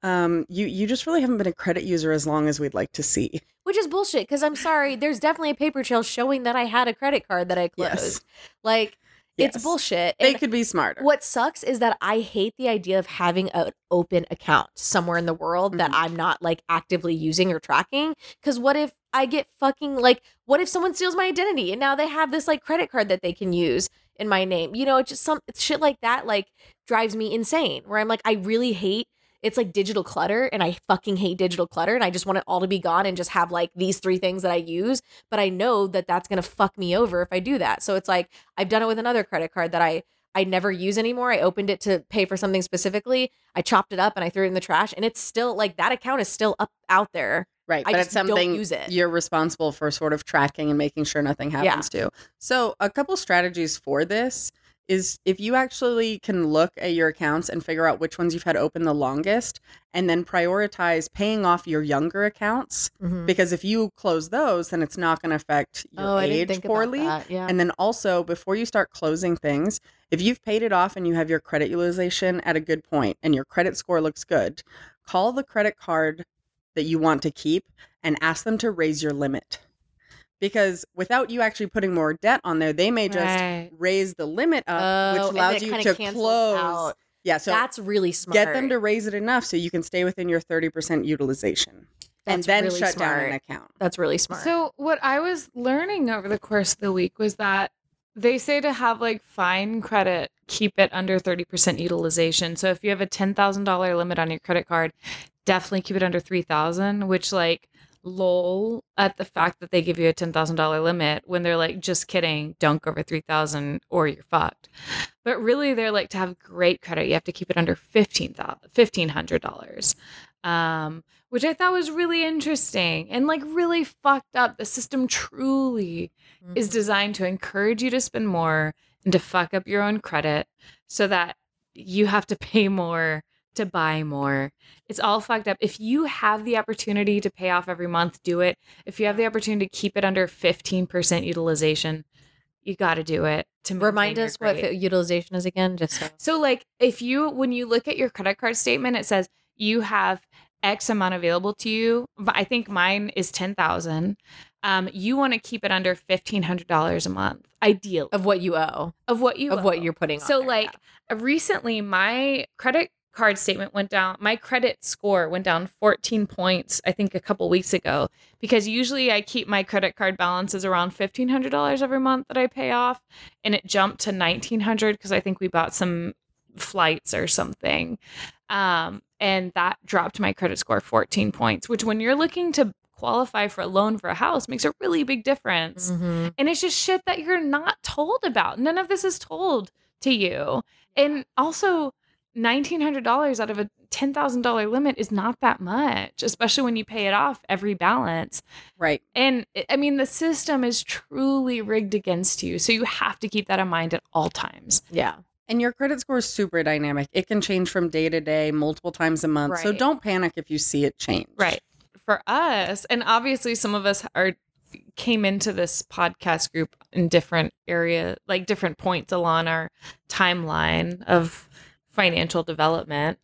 um, you you just really haven't been a credit user as long as we'd like to see." Which is bullshit because I'm sorry, there's definitely a paper trail showing that I had a credit card that I closed. Yes. Like, Yes. it's bullshit. They And could be smarter. what sucks is that I hate the idea of having an open account somewhere in the world that Mhm. I'm not like actively using or tracking. Because what if I get fucking like, what if someone steals my identity and now they have this like credit card that they can use in my name? You know, it's just some shit like that like drives me insane. Where I'm like, I really hate it's like digital clutter and I fucking hate digital clutter and I just want it all to be gone and just have like these three things that I use. But I know that that's going to fuck me over if I do that. So it's like I've done it with another credit card that I I never use anymore. I opened it to pay for something specifically. I chopped it up and I threw it in the trash and it's still like that account is still up out there. Right, I but it's something use it. you're responsible for sort of tracking and making sure nothing happens to. So, a couple strategies for this is if you actually can look at your accounts and figure out which ones you've had open the longest and then prioritize paying off your younger accounts because if you close those then it's not going to affect your oh, age poorly. Yeah. And then also, before you start closing things, if you've paid it off and you have your credit utilization at a good point and your credit score looks good, call the credit card that you want to keep and ask them to raise your limit. Because without you actually putting more debt on there, they may just Right. raise the limit up, Oh, which allows you to close. out. Yeah, so that's really smart. get them to raise it enough so you can stay within your 30% utilization and That's then really shut down an account. That's really smart. So what I was learning over the course of the week was that they say to have like fine credit, keep it under 30% utilization. So if you have a $10,000 limit on your credit card, definitely keep it under 3,000, which like lol at the fact that they give you a $10,000 limit when they're like just kidding, don't go over 3,000 or you're fucked. But really they're like to have great credit, you have to keep it under $15,000 $1,500. Um which I thought was really interesting and like really fucked up. The system truly is Mhm. designed to encourage you to spend more and to fuck up your own credit so that you have to [laughs] pay more to buy more. It's all fucked up. If you have the opportunity to pay off every month, do it. If you have the opportunity to keep it under 15% utilization, you got to do it to remind us what utilization is again, just so. So like if you when you look at your credit card statement it says you have x amount available to you. But I think mine is 10,000. Um you want to keep it under $1500 a month ideally of what you owe, of what you of what you're putting. on So there, like yeah. recently my credit card statement went down my credit score went down 14 points I think a couple weeks ago because usually I keep my credit card balances around $1500 every month that I pay off and it jumped to 1900 because I think we bought some flights or something um and that dropped my credit score 14 points which when you're looking to qualify for a loan for a house makes a really big difference Mhm. and it's just shit that you're not told about. None of this is told to you. And also, $1,900 out of a $10,000 limit is not that much, especially when you pay it off every balance. Right. And I- mean, the system is truly rigged against you. So you have to keep that in mind at all times. yeah, And your credit score is super dynamic. It can change from day to day, multiple times a month. So don't panic if you see it change. Right. For us, and obviously some of us are came into this podcast group in different area, like different points along our timeline of financial development.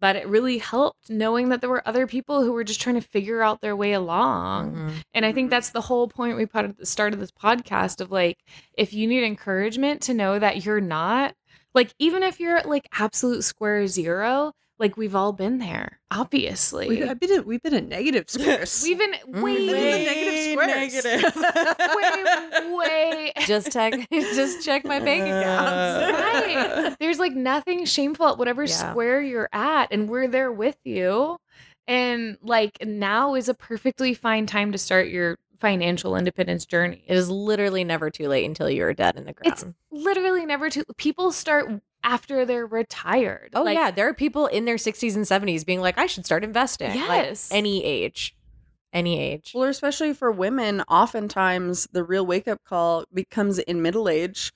But it really helped knowing that there were other people who were just trying to figure out their way along. Mhm. And I think Mhm. that's the whole point we put at the start of this podcast of like, if you need encouragement to know that you're not, like, even if you're at like absolute square zero, like we've all been there, obviously. We, I've been in, we've been in negative [laughs] squares. We've been Mm, way, Been in the negative squares. negative. [laughs] way, way. just check [laughs] just check my bank accounts. right. There's like nothing shameful at whatever Yeah. square you're at, and we're there with you. And like now is a perfectly fine time to start your financial independence journey. It is literally never too late until you're dead in the ground. It's literally never too. People start after they're retired. oh Like, yeah, there are people in their 60s and 70s being like, I should start investing. Like, Yes. any age, any age. Well, especially for women, oftentimes the real wake up call becomes in middle age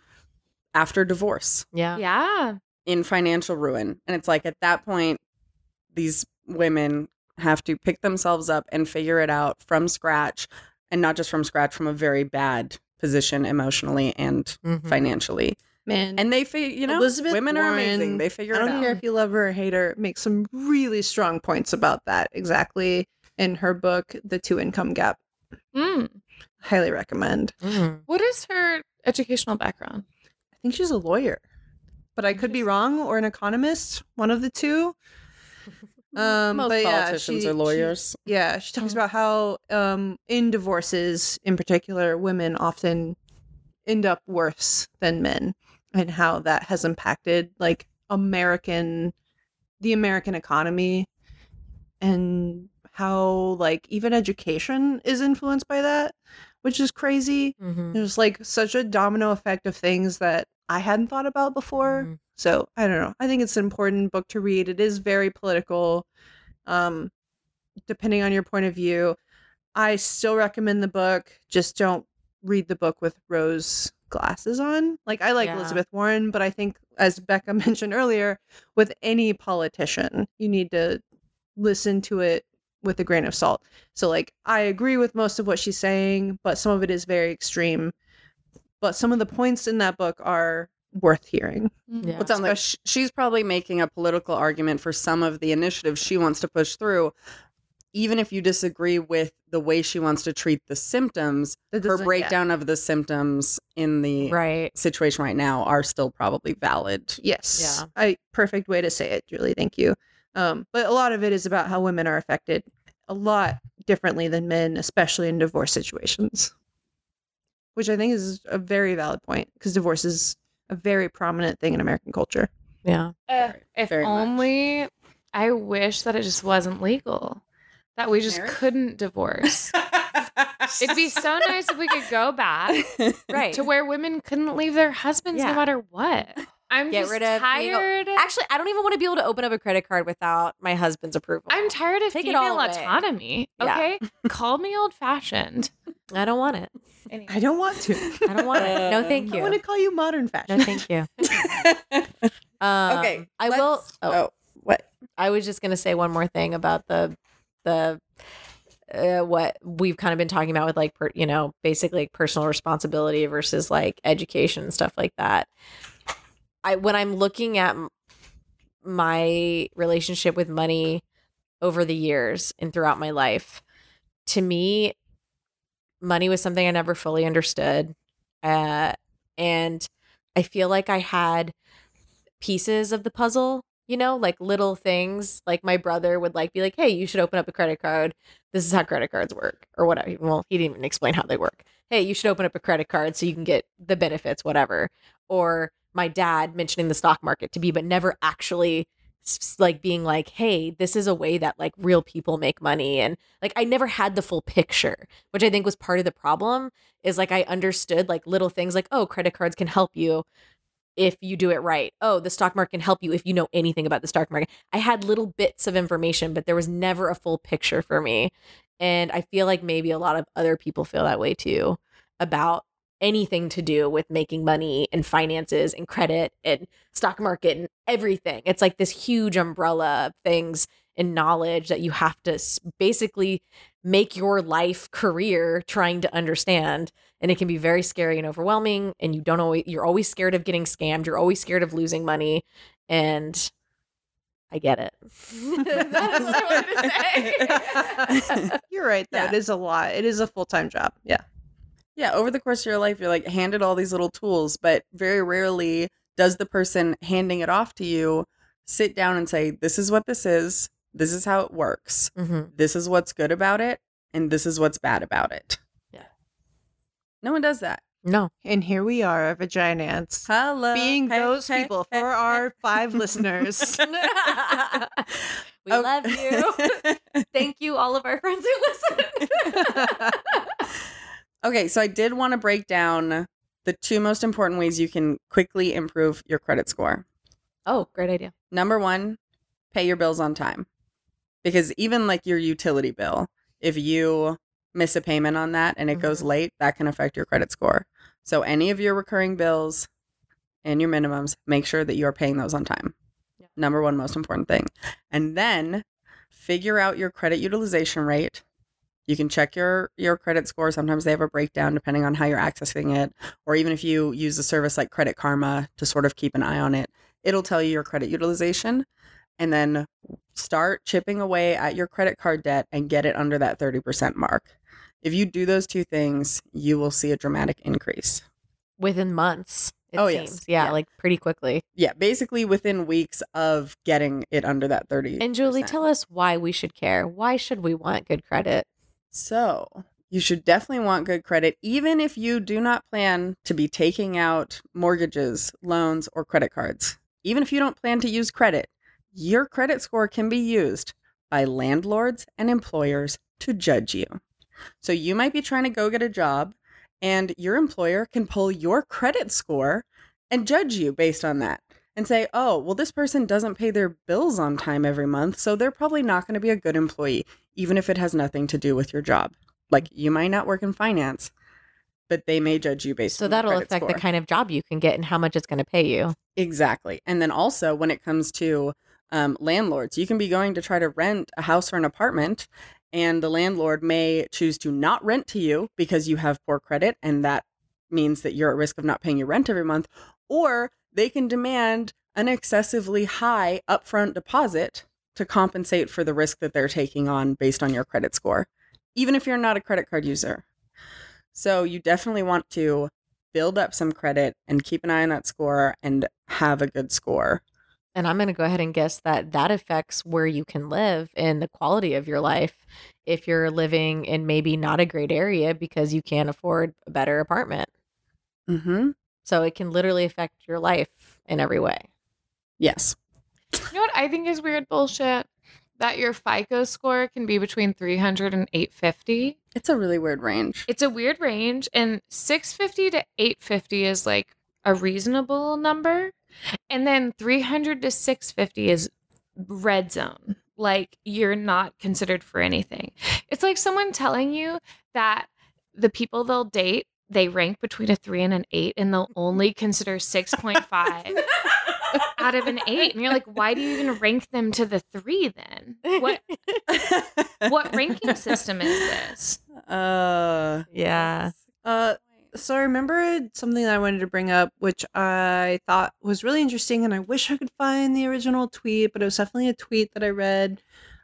after divorce yeah. Yeah. in financial ruin. And it's like at that point, these women have to pick themselves up and figure it out from scratch and not just from scratch, from a very bad position emotionally and Mhm. financially. Man, And they, fi- you know, Elizabeth women are amazing. They figure I it don't out. care if you love her or hate her, makes some really strong points about that exactly in her book, The Two Income Gap. Mm. Highly recommend. Mhm. What is her educational background? I think she's a lawyer, but I could be wrong, or an economist, one of the two. [laughs] Um, Most but yeah, politicians she- are she- lawyers. Yeah, she talks Mhm. about how um, in divorces, in particular, women often end up worse than men, and how that has impacted like American, the American economy, and how like even education is influenced by that, which is crazy. Mhm. There's like such a domino effect of things that I hadn't thought about before. Mhm. So I don't know. I think it's an important book to read. It is very political, um, depending on your point of view. I still recommend the book. Just don't read the book with rose glasses on. Like I like Yeah. Elizabeth Warren, but I think, as Becca [laughs] mentioned earlier, with any politician, you need to listen to it with a grain of salt. So, like, I agree with most of what she's saying, but some of it is very extreme. But some of the points in that book are worth hearing. Mm-hmm. Yeah. It sounds like she's probably making a political argument for some of the initiatives she wants to push through. Even if you disagree with the way she wants to treat the symptoms, That her doesn't- yeah. breakdown of the symptoms in the Right. situation right now are still probably valid. Yes. Yeah. I perfect way to say it, Julie. Thank you. Um, but a lot of it is about how women are affected a lot differently than men, especially in divorce situations. Which I think is a very valid point because divorce is a very prominent thing in American culture. Yeah. Uh, if Very much. only I wish that it just wasn't legal. That we just Marriage? couldn't divorce. [laughs] It'd be so nice if we could go back [laughs] Right. to where women couldn't leave their husbands Yeah. no matter what. I'm Get just rid of being a- tired. Actually, I don't even want to be able to open up a credit card without my husband's approval. I'm tired of Take it all female away. autonomy. Yeah. Okay, [laughs] call me old fashioned. I don't want it. I don't want to. I don't want it. No, thank you. I want to call you modern fashion. No, thank you. Um, okay. I will. Oh, oh, what? I was just gonna say one more thing about the the uh, what we've kind of been talking about with like per, you know basically like personal responsibility versus like education and stuff like that. I when I'm looking at my relationship with money over the years and throughout my life, to me, money was something I never fully understood, uh, and I feel like I had pieces of the puzzle you know like little things like my brother would like be like hey you should open up a credit card. This is how credit cards work or whatever well he didn't even explain how they work. Hey you should open up a credit card so you can get the benefits whatever. Or my dad mentioning the stock market to be, but never actually like being like hey this is a way that like real people make money and like i never had the full picture which i think was part of the problem is like i understood like little things like oh credit cards can help you if you do it right. Oh, the stock market can help you if you know anything about the stock market. I had little bits of information, but there was never a full picture for me. And I feel like maybe a lot of other people feel that way too about anything to do with making money and finances and credit and stock market and everything. It's like this huge umbrella of things and knowledge that you have to basically make your life career trying to understand and it can be very scary and overwhelming and you don't always you're always scared of getting scammed you're always scared of losing money and i get it [laughs] That's what I wanted to. [laughs] You're right, though. Yeah. It is a lot. It is a full time job. Yeah. Yeah, over the course of your life, you're like handed all these little tools, but very rarely does the person handing it off to you sit down and say, This is what this is. This is how it works. Mhm. This is what's good about it. And this is what's bad about it. Yeah. No one does that. No. And here we are, at Vagina Ants, Hello. being Hey, those hey, people hey, for hey. our five [laughs] listeners. [laughs] we Oh. love you. [laughs] Thank you, all of our friends who listen. okay, so I did want to break down the two most important ways you can quickly improve your credit score. oh, great idea. Number one, pay your bills on time. Because even like your utility bill, if you miss a payment on that and it goes Mhm. late, that can affect your credit score. So any of your recurring bills and your minimums, make sure that you are paying those on time. Yeah. Number one most important thing. And then figure out your credit utilization rate. You can check your your credit score. Sometimes they have a breakdown depending on how you're accessing it, or even if you use a service like Credit Karma to sort of keep an eye on it, it'll tell you your credit utilization and then start chipping away at your credit card debt and get it under that 30% mark. If you do those two things, you will see a dramatic increase. Within months, it Oh, yes. Yeah, Yeah. like pretty quickly. Yeah, basically within weeks of getting it under that 30. And Julie, tell us why we should care. Why should we want good credit? So, you should definitely want good credit, even if you do not plan to be taking out mortgages, loans, or credit cards. Even if you don't plan to use credit, your credit score can be used by landlords and employers to judge you. So, you might be trying to go get a job, and your employer can pull your credit score and judge you based on that and say, oh, well, this person doesn't pay their bills on time every month, so they're probably not going to be a good employee even if it has nothing to do with your job. Like you might not work in finance, but they may judge you based So that'll affect the kind of job you can get and how much it's going to pay you. Exactly. And then also when it comes to um, landlords, you can be going to try to rent a house or an apartment, and the landlord may choose to not rent to you because you have poor credit, and that means that you're at risk of not paying your rent every month, or they can demand an excessively high upfront deposit to compensate for the risk that they're taking on based on your credit score, even if you're not a credit card user. So you definitely want to build up some credit and keep an eye on that score and have a good score. And I'm going to go ahead and guess that that affects where you can live and the quality of your life if you're living in maybe not a great area because you can't afford a better apartment. Mm-hmm. So it can literally affect your life in every way. Yes. You know what I think is weird bullshit? That your FICO score can be between 300 and 850. It's a really weird range. It's a weird range, and 650 to 850 is like a reasonable number. And then 300 to 650 is red zone. Like you're not considered for anything. It's like someone telling you that the people they'll date, they rank between a three and an eight, and they'll [laughs] only consider 6.5 out of an eight. And you're like, why do you even rank them to the three then? What [laughs] what ranking system is this? Uh, Yeah. Uh, so I remember something that I wanted to bring up, which I thought was really interesting, and I wish I could find the original tweet, but it was definitely a tweet that I read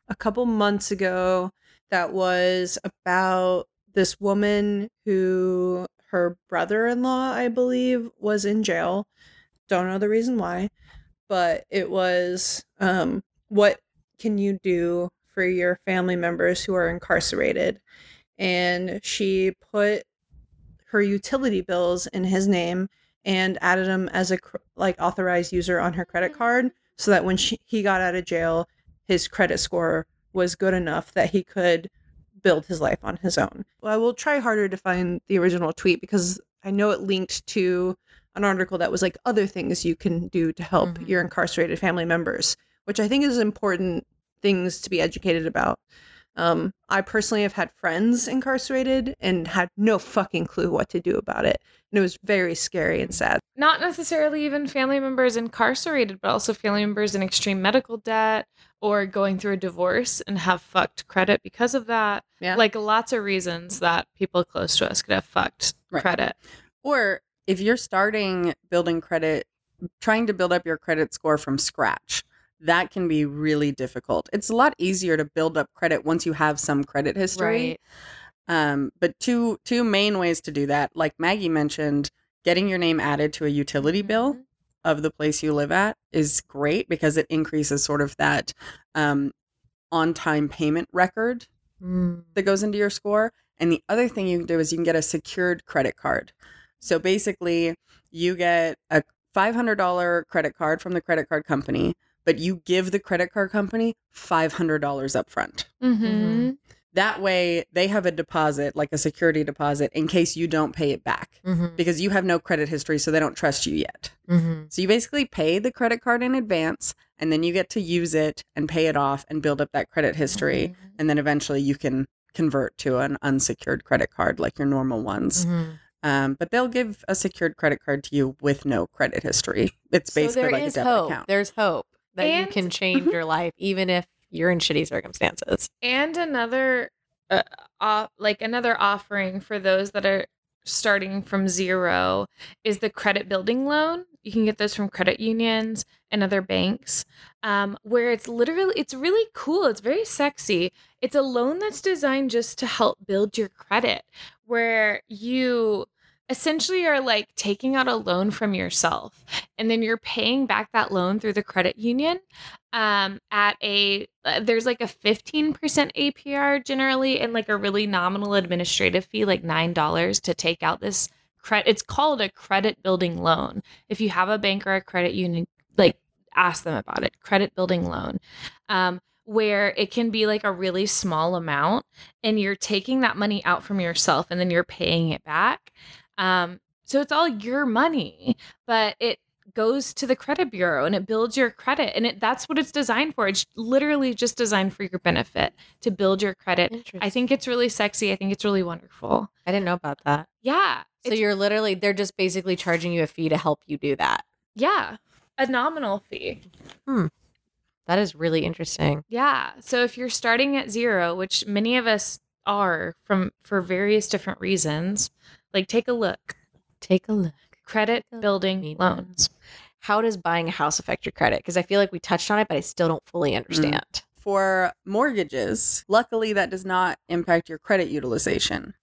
a couple months ago that was about this woman who her brother-in-law, I believe, was in jail. Don't know the reason why, but it was um, what can you do for your family members who are incarcerated? And she put her utility bills in his name and added him as a like authorized user on her credit card so that when she, he got out of jail his credit score was good enough that he could build his life on his own. Well, I will try harder to find the original tweet because I know it linked to an article that was like other things you can do to help Mhm. your incarcerated family members, which I think is important things to be educated about. Um, I personally have had friends incarcerated and had no fucking clue what to do about it. And it was very scary and sad. Not necessarily even family members incarcerated, but also family members in extreme medical debt or going through a divorce and have fucked credit because of that. Yeah. Like lots of reasons that people close to us could have fucked Right. credit. or if you're starting building credit, trying to build up your credit score from scratch, that can be really difficult. It's a lot easier to build up credit once you have some credit history. Um, but two two main ways to do that, like Maggie mentioned, getting your name added to a utility bill Mhm. of the place you live at is great because it increases sort of that um, on time payment record Mm. that goes into your score. And the other thing you can do is you can get a secured credit card. So basically, you get a $500 credit card from the credit card company, but you give the credit card company $500 up front. Mm-hmm. That way, they have a deposit, like a security deposit, in case you don't pay it back Mm-hmm. because you have no credit history, so they don't trust you yet. Mm-hmm. So you basically pay the credit card in advance, and then you get to use it and pay it off and build up that credit history. And then eventually you can convert to an unsecured credit card like your normal ones. Mm-hmm. Um, but they'll give a secured credit card to you with no credit history. It's So basically there like is a debit hope. account. There's hope that you can change your life, even if you're in shitty circumstances. and another uh, uh, like another offering for those that are starting from zero is the credit building loan. You can get those from credit unions and other banks um, where it's literally it's really cool. It's very sexy. It's a loan that's designed just to help build your credit where you essentially are like taking out a loan from yourself and then you're paying back that loan through the credit union um at a uh, there's like a 15% APR generally and like a really nominal administrative fee like $9 to take out this credit it's called a credit building loan. If you have a bank or a credit union like ask them about it credit building loan um where it can be like a really small amount and you're taking that money out from yourself and then you're paying it back um so it's all your money but it goes to the credit bureau and it builds your credit and it that's what it's designed for it's literally just designed for your benefit to build your credit i think it's really sexy i think it's really wonderful I didn't know about that. yeah So you're literally they're just basically charging you a fee to help you do that. yeah a nominal fee hmm That is really interesting. yeah so if you're starting at zero which many of us are from for various different reasons like take a look Take a look. credit building Mean loans How does buying a house affect your credit? Because I feel like we touched on it, but I still don't fully understand. For mortgages, luckily that does not impact your credit utilization,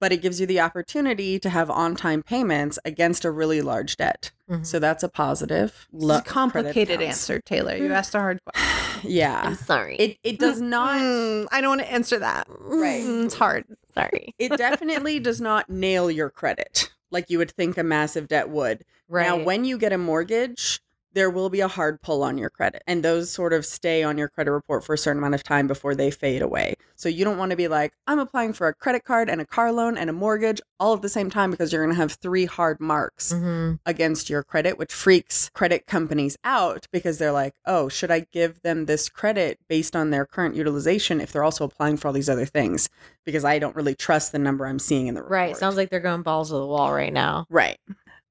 but it gives you the opportunity to have on time payments against a really large debt. Mhm. So that's a positive. It's Lu- a complicated answer, Taylor. You asked a hard question. Yeah. I'm sorry. It it does not Mm, I don't want to answer that. Right. Mm, it's hard. sorry. [laughs] it definitely does not nail your credit like you would think a massive debt would. Right. Now, when you get a mortgage, there will be a hard pull on your credit, and those sort of stay on your credit report for a certain amount of time before they fade away. So you don't want to be like, I'm applying for a credit card and a car loan and a mortgage all at the same time because you're going to have three hard marks Mhm. against your credit, which freaks credit companies out because they're like, oh, should I give them this credit based on their current utilization if they're also applying for all these other things? Because I don't really trust the number I'm seeing in the report. Right. Sounds like they're going balls to the wall right now. Right.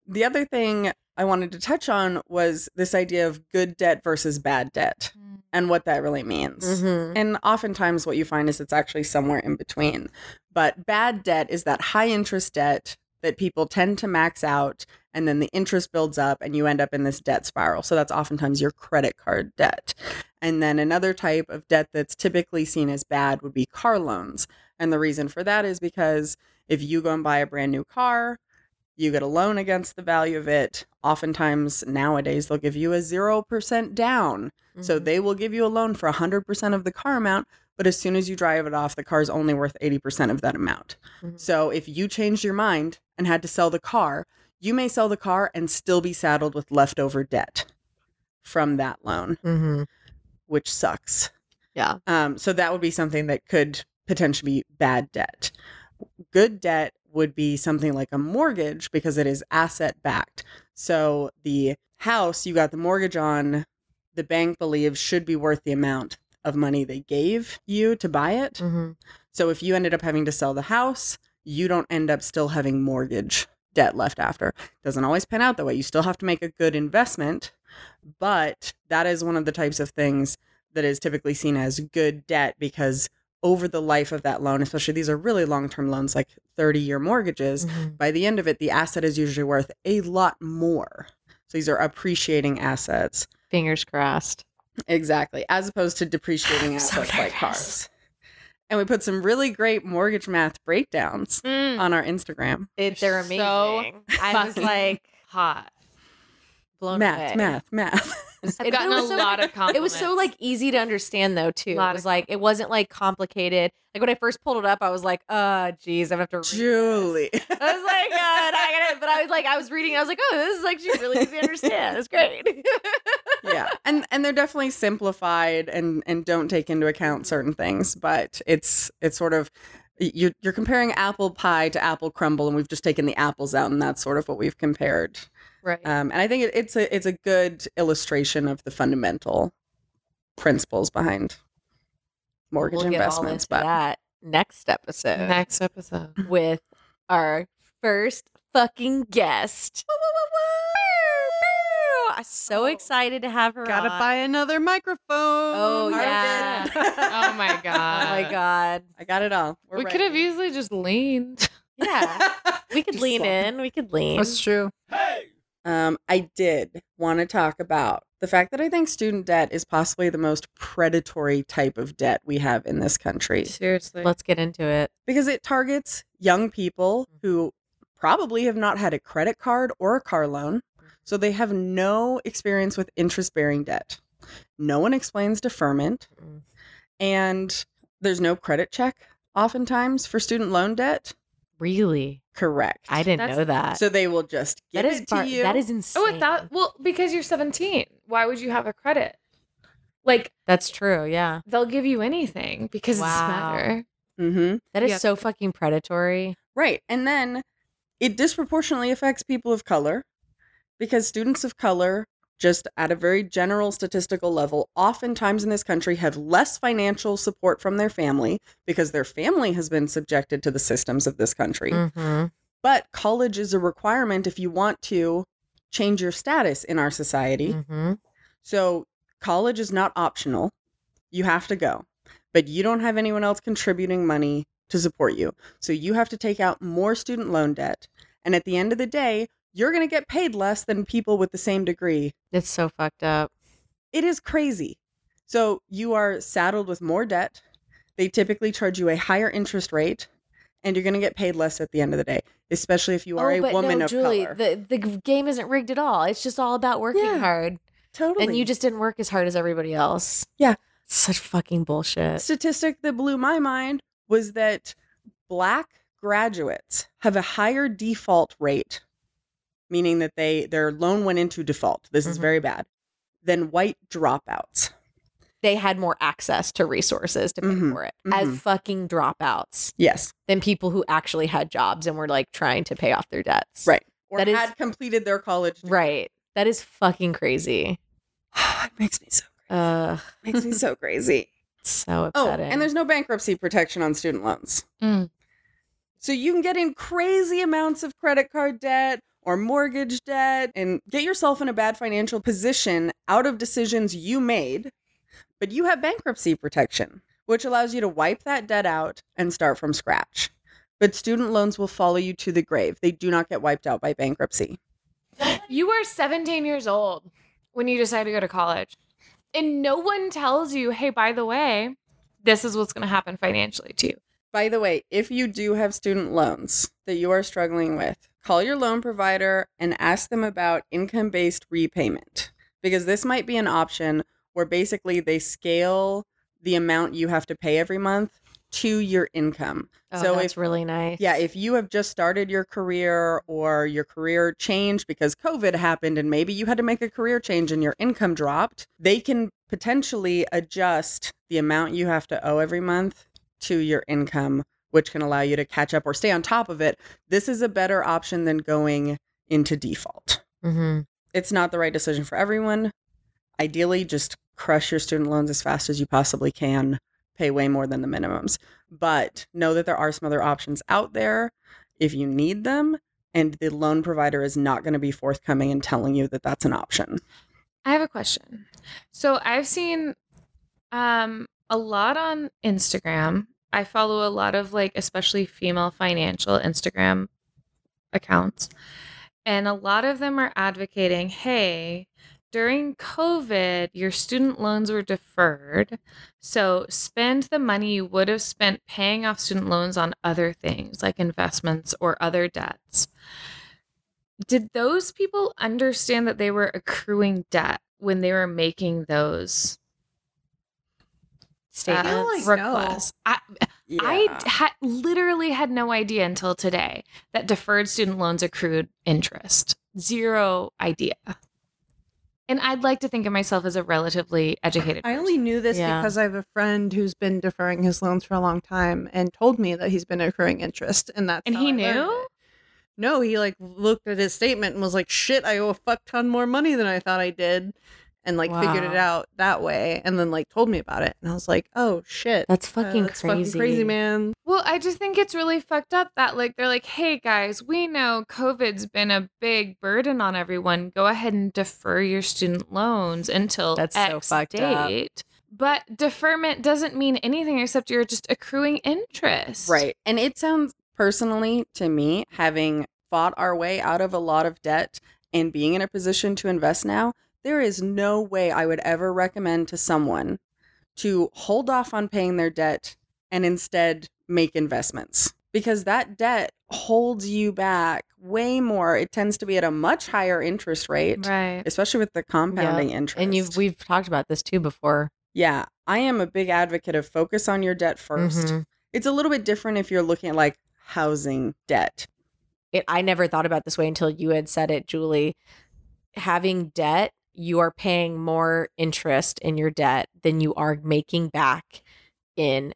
The other thing I wanted to touch on was this idea of good debt versus bad debt and what that really means. Mhm. And oftentimes, what you find is it's actually somewhere in between. But bad debt is that high interest debt that people tend to max out, and then the interest builds up, and you end up in this debt spiral. So that's oftentimes your credit card debt. And then another type of debt that's typically seen as bad would be car loans. And the reason for that is because if you go and buy a brand new car, you get a loan against the value of it. Oftentimes, nowadays, they'll give you a 0% down. So Mhm. they will give you a loan for 100% of the car amount, but as soon as you drive it off, the car is only worth 80% of that amount. Mhm. So if you changed your mind and had to sell the car, you may sell the car and still be saddled with leftover debt from that loan, Mhm. which sucks. Yeah. Um, so that would be something that could potentially be bad debt. Good debt would be something like a mortgage because it is asset backed. So the house you got the mortgage on, the bank believes should be worth the amount of money they gave you to buy it. Mhm. So if you ended up having to sell the house, you don't end up still having mortgage debt left after. Doesn't always pan out that way. You still have to make a good investment, but that is one of the types of things that is typically seen as good debt because over the life of that loan, especially these are really long-term loans like 30-year mortgages, Mhm. by the end of it the asset is usually worth a lot more. So these are appreciating assets. Fingers crossed. Exactly, as opposed to depreciating [sighs] I'm so assets like cars. And we put some really great mortgage math breakdowns Mm. on our Instagram. It, they're So amazing. I was like hot blown math, away. math, math. [laughs] It- I've it gotten was a so- lot of compliments. It was so like easy to understand though too. It was like it wasn't like complicated. Like when I first pulled it up, I was like, "Uh, geez, I'm gonna have to." Read this." Julie. I was like, uh, I gotta, but I was like, I was reading. I was like, oh, this is actually really easy to understand. It's great. yeah. And and they're definitely simplified and and don't take into account certain things, but it's it's sort of you're you're comparing apple pie to apple crumble and we've just taken the apples out and that's sort of what we've compared. Right. Um, and I think it, it's a it's a good illustration of the fundamental principles behind mortgage we'll get all investments. into But that next episode next episode. with our first fucking guest. I'm so excited to have her. Gotta on. buy another microphone. Oh yeah. [laughs] [laughs] Oh my god. oh my god. I got it all. We're we could have easily just leaned. Yeah. [laughs] We could lean slide. in. We could lean. That's true. Um, I did want to talk about the fact that I think student debt is possibly the most predatory type of debt we have in this country Seriously. Let's get into it. because it targets young people who probably have not had a credit card or a car loan, so they have no experience with interest bearing debt. No one explains deferment, and there's no credit check oftentimes for student loan debt. Really? Correct. I didn't That's- know that. So they will just give that is it to bar- you. that is insane. oh, that well, because you're 17. Why would you have a credit? Like That's true. Yeah. they'll give you anything because Wow. it's better. mm-hmm. That is Yeah. so fucking predatory. Right. And then it disproportionately affects people of color because students of color, just at a very general statistical level, oftentimes in this country have less financial support from their family because their family has been subjected to the systems of this country. Mm-hmm. But college is a requirement if you want to change your status in our society. Mm-hmm. So college is not optional. You have to go, but you don't have anyone else contributing money to support you. So you have to take out more student loan debt. And at the end of the day, you're going to get paid less than people with the same degree. It's so fucked up. It is crazy. So you are saddled with more debt. They typically charge you a higher interest rate, and you're going to get paid less at the end of the day, especially if you are oh, a but woman no, of Julie, color. the the game isn't rigged at all. It's just all about working Yeah. hard, totally. and you just didn't work as hard as everybody else. Yeah. such fucking bullshit. statistic that blew my mind was that black graduates have a higher default rate meaning that they their loan went into default this is Mhm. very bad than white dropouts They had more access to resources to pay Mhm. for it as Mhm. fucking dropouts yes than people who actually had jobs and were like trying to pay off their debts. right or That is- had completed their college degree. Right. That is fucking crazy. [sighs] it makes me so Uh, makes me so crazy [laughs] so upsetting. oh and there's no bankruptcy protection on student loans Mm. So you can get in crazy amounts of credit card debt or mortgage debt and get yourself in a bad financial position out of decisions you made, but you have bankruptcy protection, which allows you to wipe that debt out and start from scratch. But student loans will follow you to the grave. They do not get wiped out by bankruptcy. You were 17 years old when you decided to go to college. And no one tells you, hey, by the way, this is what's going to happen financially to you. By the way, if you do have student loans that you are struggling with, call your loan provider and ask them about income based repayment because this might be an option where basically they scale the amount you have to pay every month to your income. oh, so that's if really nice. yeah, if you have just started your career or your career changed because COVID happened and maybe you had to make a career change and your income dropped, they can potentially adjust the amount you have to owe every month to your income, which can allow you to catch up or stay on top of it. This is a better option than going into default. hmm It's not the right decision for everyone. Ideally, just crush your student loans as fast as you possibly can, pay way more than the minimums. But know that there are some other options out there if you need them, and the loan provider is not going to be forthcoming and telling you that that's an option. I have a question. So I've seen um, a lot on Instagram. I follow a lot of like, especially female financial Instagram accounts. And a lot of them are advocating hey, during COVID, your student loans were deferred. So spend the money you would have spent paying off student loans on other things like investments or other debts. Did those people understand that they were accruing debt when they were making those Statements. like, no. requests. I, I had literally had no idea until today that deferred student loans accrued interest. Zero idea. And I'd like to think of myself as a relatively educated. I only knew this Yeah. because I have a friend who's been deferring his loans for a long time and told me that he's been accruing interest, and that's And how he I knew? No, he like looked at his statement and was like, "Shit, I owe a fuck ton more money than I thought I did," and like figured it out that way, and then like told me about it, and I was like, "Oh shit, That's uh, fucking that's crazy. fucking crazy, man." Well, I just think it's really fucked up that like they're like, "Hey guys, we know COVID's been a big burden on everyone. Go ahead and defer your student loans until That's so X fucked up. date." But deferment doesn't mean anything except you're just accruing interest. Right. And it sounds personally to me, having fought our way out of a lot of debt and being in a position to invest now, there is no way I would ever recommend to someone to hold off on paying their debt and instead make investments because that debt holds you back way more. It tends to be at a much higher interest rate, Right. especially with the compounding interest. And you've we've talked about this too before. yeah, I am a big advocate of focus on your debt 1st Mhm. It's a little bit different if you're looking at like housing debt. It, I never thought about this way until you had said it, Julie. Having debt, you are paying more interest in your debt than you are making back in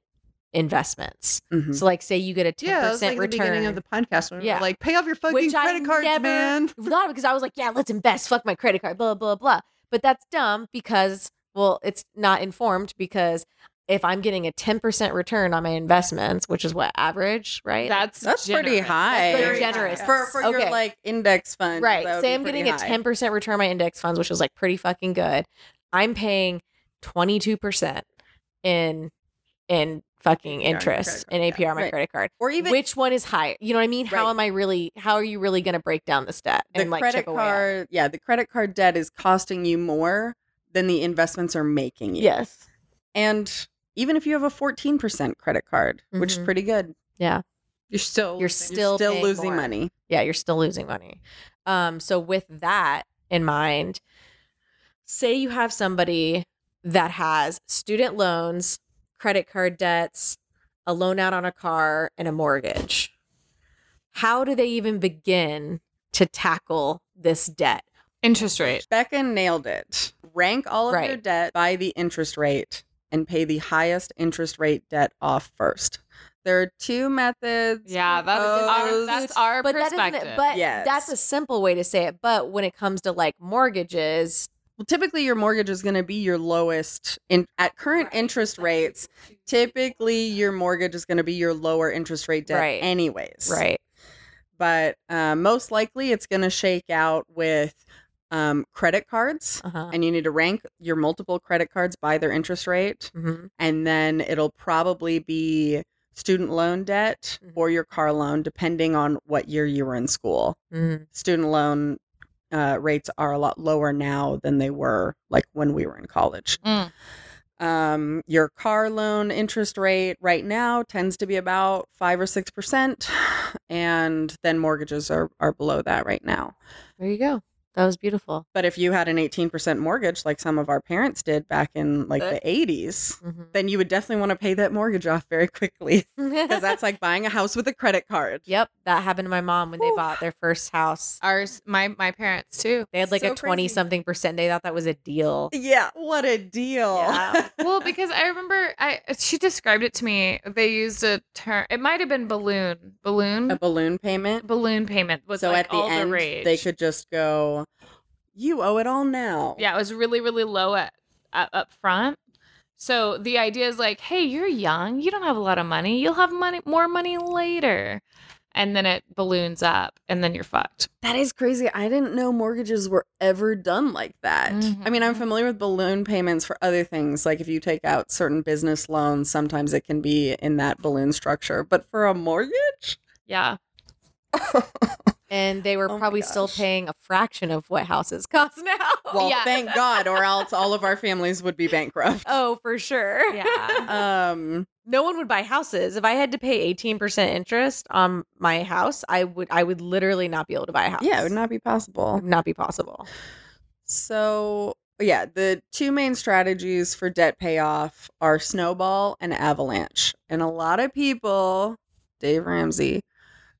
investments. Mhm. So, like, say you get a ten Yeah, percent like the beginning return. of the podcast when Yeah. like, "Pay off your fucking which credit I cards, never man." [laughs] thought because I was like, yeah, let's invest. Fuck my credit card. Blah blah blah. But that's dumb because well, it's not informed because if I'm getting a ten percent return on my investments, which is what average, right? That's That's pretty high. That's very generous. for for your like index fund. right. that would Say be I'm pretty getting a ten percent return on my index funds, which is like pretty fucking good. I'm paying twenty two percent in in fucking APR interest credit in card, yeah. APR on my Right. credit card. or even Which one is higher? You know what I mean? How Right. am I really? How are you really going to break down this debt the and like credit chip away card. Yeah, the credit card debt is costing you more than the investments are making you. Yes. and even if you have a fourteen percent credit card, which is Mhm. pretty good, You're still You're still you're still losing more. money. yeah, you're still losing money. Um, so with that in mind, say you have somebody that has student loans, credit card debts, a loan out on a car, and a mortgage. How do they even begin to tackle this debt? interest rate. Becca nailed it. Rank all of your debt by the interest rate and pay the highest interest rate debt off first. There are two methods. Yeah, that's our, proposed. that's our But perspective. isn't. But Yes. that's a simple way to say it. But when it comes to like mortgages, Well, typically your mortgage is going to be your lowest in at current interest rates. Typically, your mortgage is going to be your lower interest rate debt, Right. anyways. right? But uh, most likely, it's going to shake out with um, credit cards, Uh-huh. and you need to rank your multiple credit cards by their interest rate, hmm and then it'll probably be student loan debt Mhm. or your car loan, depending on what year you were in school. hmm Student loan uh, rates are a lot lower now than they were like when we were in college. Mm. Um, your car loan interest rate right now tends to be about five or six percent, and then mortgages are are below that right now. There you go. That was beautiful. But if you had an eighteen percent mortgage, like some of our parents did back in like the eighties, Mm-hmm. then you would definitely want to pay that mortgage off very quickly [laughs] because that's like buying a house with a credit card. Yep, that happened to my mom when they Whew. bought their first house. Ours, my my parents too. They had like So a 20 something percent. They thought that was a deal. Yeah, what a deal. Yeah. [laughs] well, because I remember I she described it to me. They used a term. It might have been balloon, balloon, a balloon payment. balloon payment was so like at the all end, the rage. they could just go, "You owe it all now." Yeah, it was really really low at, at up front. So the idea is like, hey, you're young, you don't have a lot of money, you'll have money more money later, and then it balloons up, and then you're fucked. That is crazy. I didn't know mortgages were ever done like that. I mean, I'm Mhm. familiar with balloon payments for other things. Like if you take out certain business loans, sometimes it can be in that balloon structure. But for a mortgage? Yeah, [laughs] And they were Oh probably still paying a fraction of what houses cost [laughs] now. well, Yeah. thank God, or else all of our families would be bankrupt. oh, for sure. [laughs] yeah. Um, no one would buy houses. If I had to pay 18% interest on my house, I would I would literally not be able to buy a house. yeah, it would not be It possible. would not be possible. So yeah, the two main strategies for debt payoff are snowball and avalanche. And a lot of people, Dave Ramsey,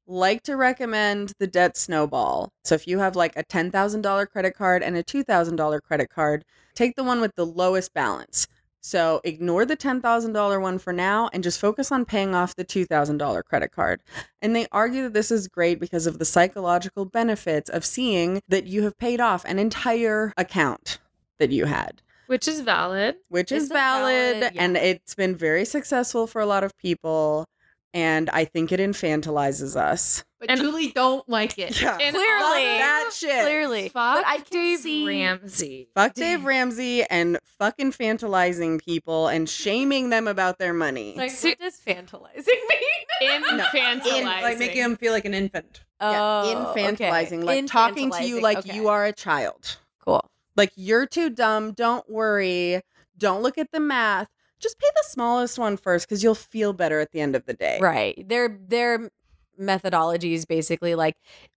like to recommend the debt snowball. So if you have like a $10,000 credit card and a $2,000 credit card, take the one with the lowest balance. So ignore the $10,000 one for now and just focus on paying off the $2,000 credit card. And they argue that this is great because of the psychological benefits of seeing that you have paid off an entire account that you had, Which is valid. which It's is valid, valid- yeah. and it's been very successful for a lot of people. And I think it infantilizes us. But And- Julie don't like it. And Clearly. That shit. Clearly. Fuck but I can Dave see Ramsey. Fuck Dave Ramsey and fuck infantilizing people and shaming them about their money. Like, See- what does fantalizing [laughs] mean? Infantilizing. like making him feel like an infant. Yeah, Oh, okay. infantilizing, like talking to you like okay. you are a child. cool. Like you're too dumb. Don't worry. Don't look at the math. Just pay the smallest one first because you'll feel better at the end of the day. Right. Their their methodology is basically like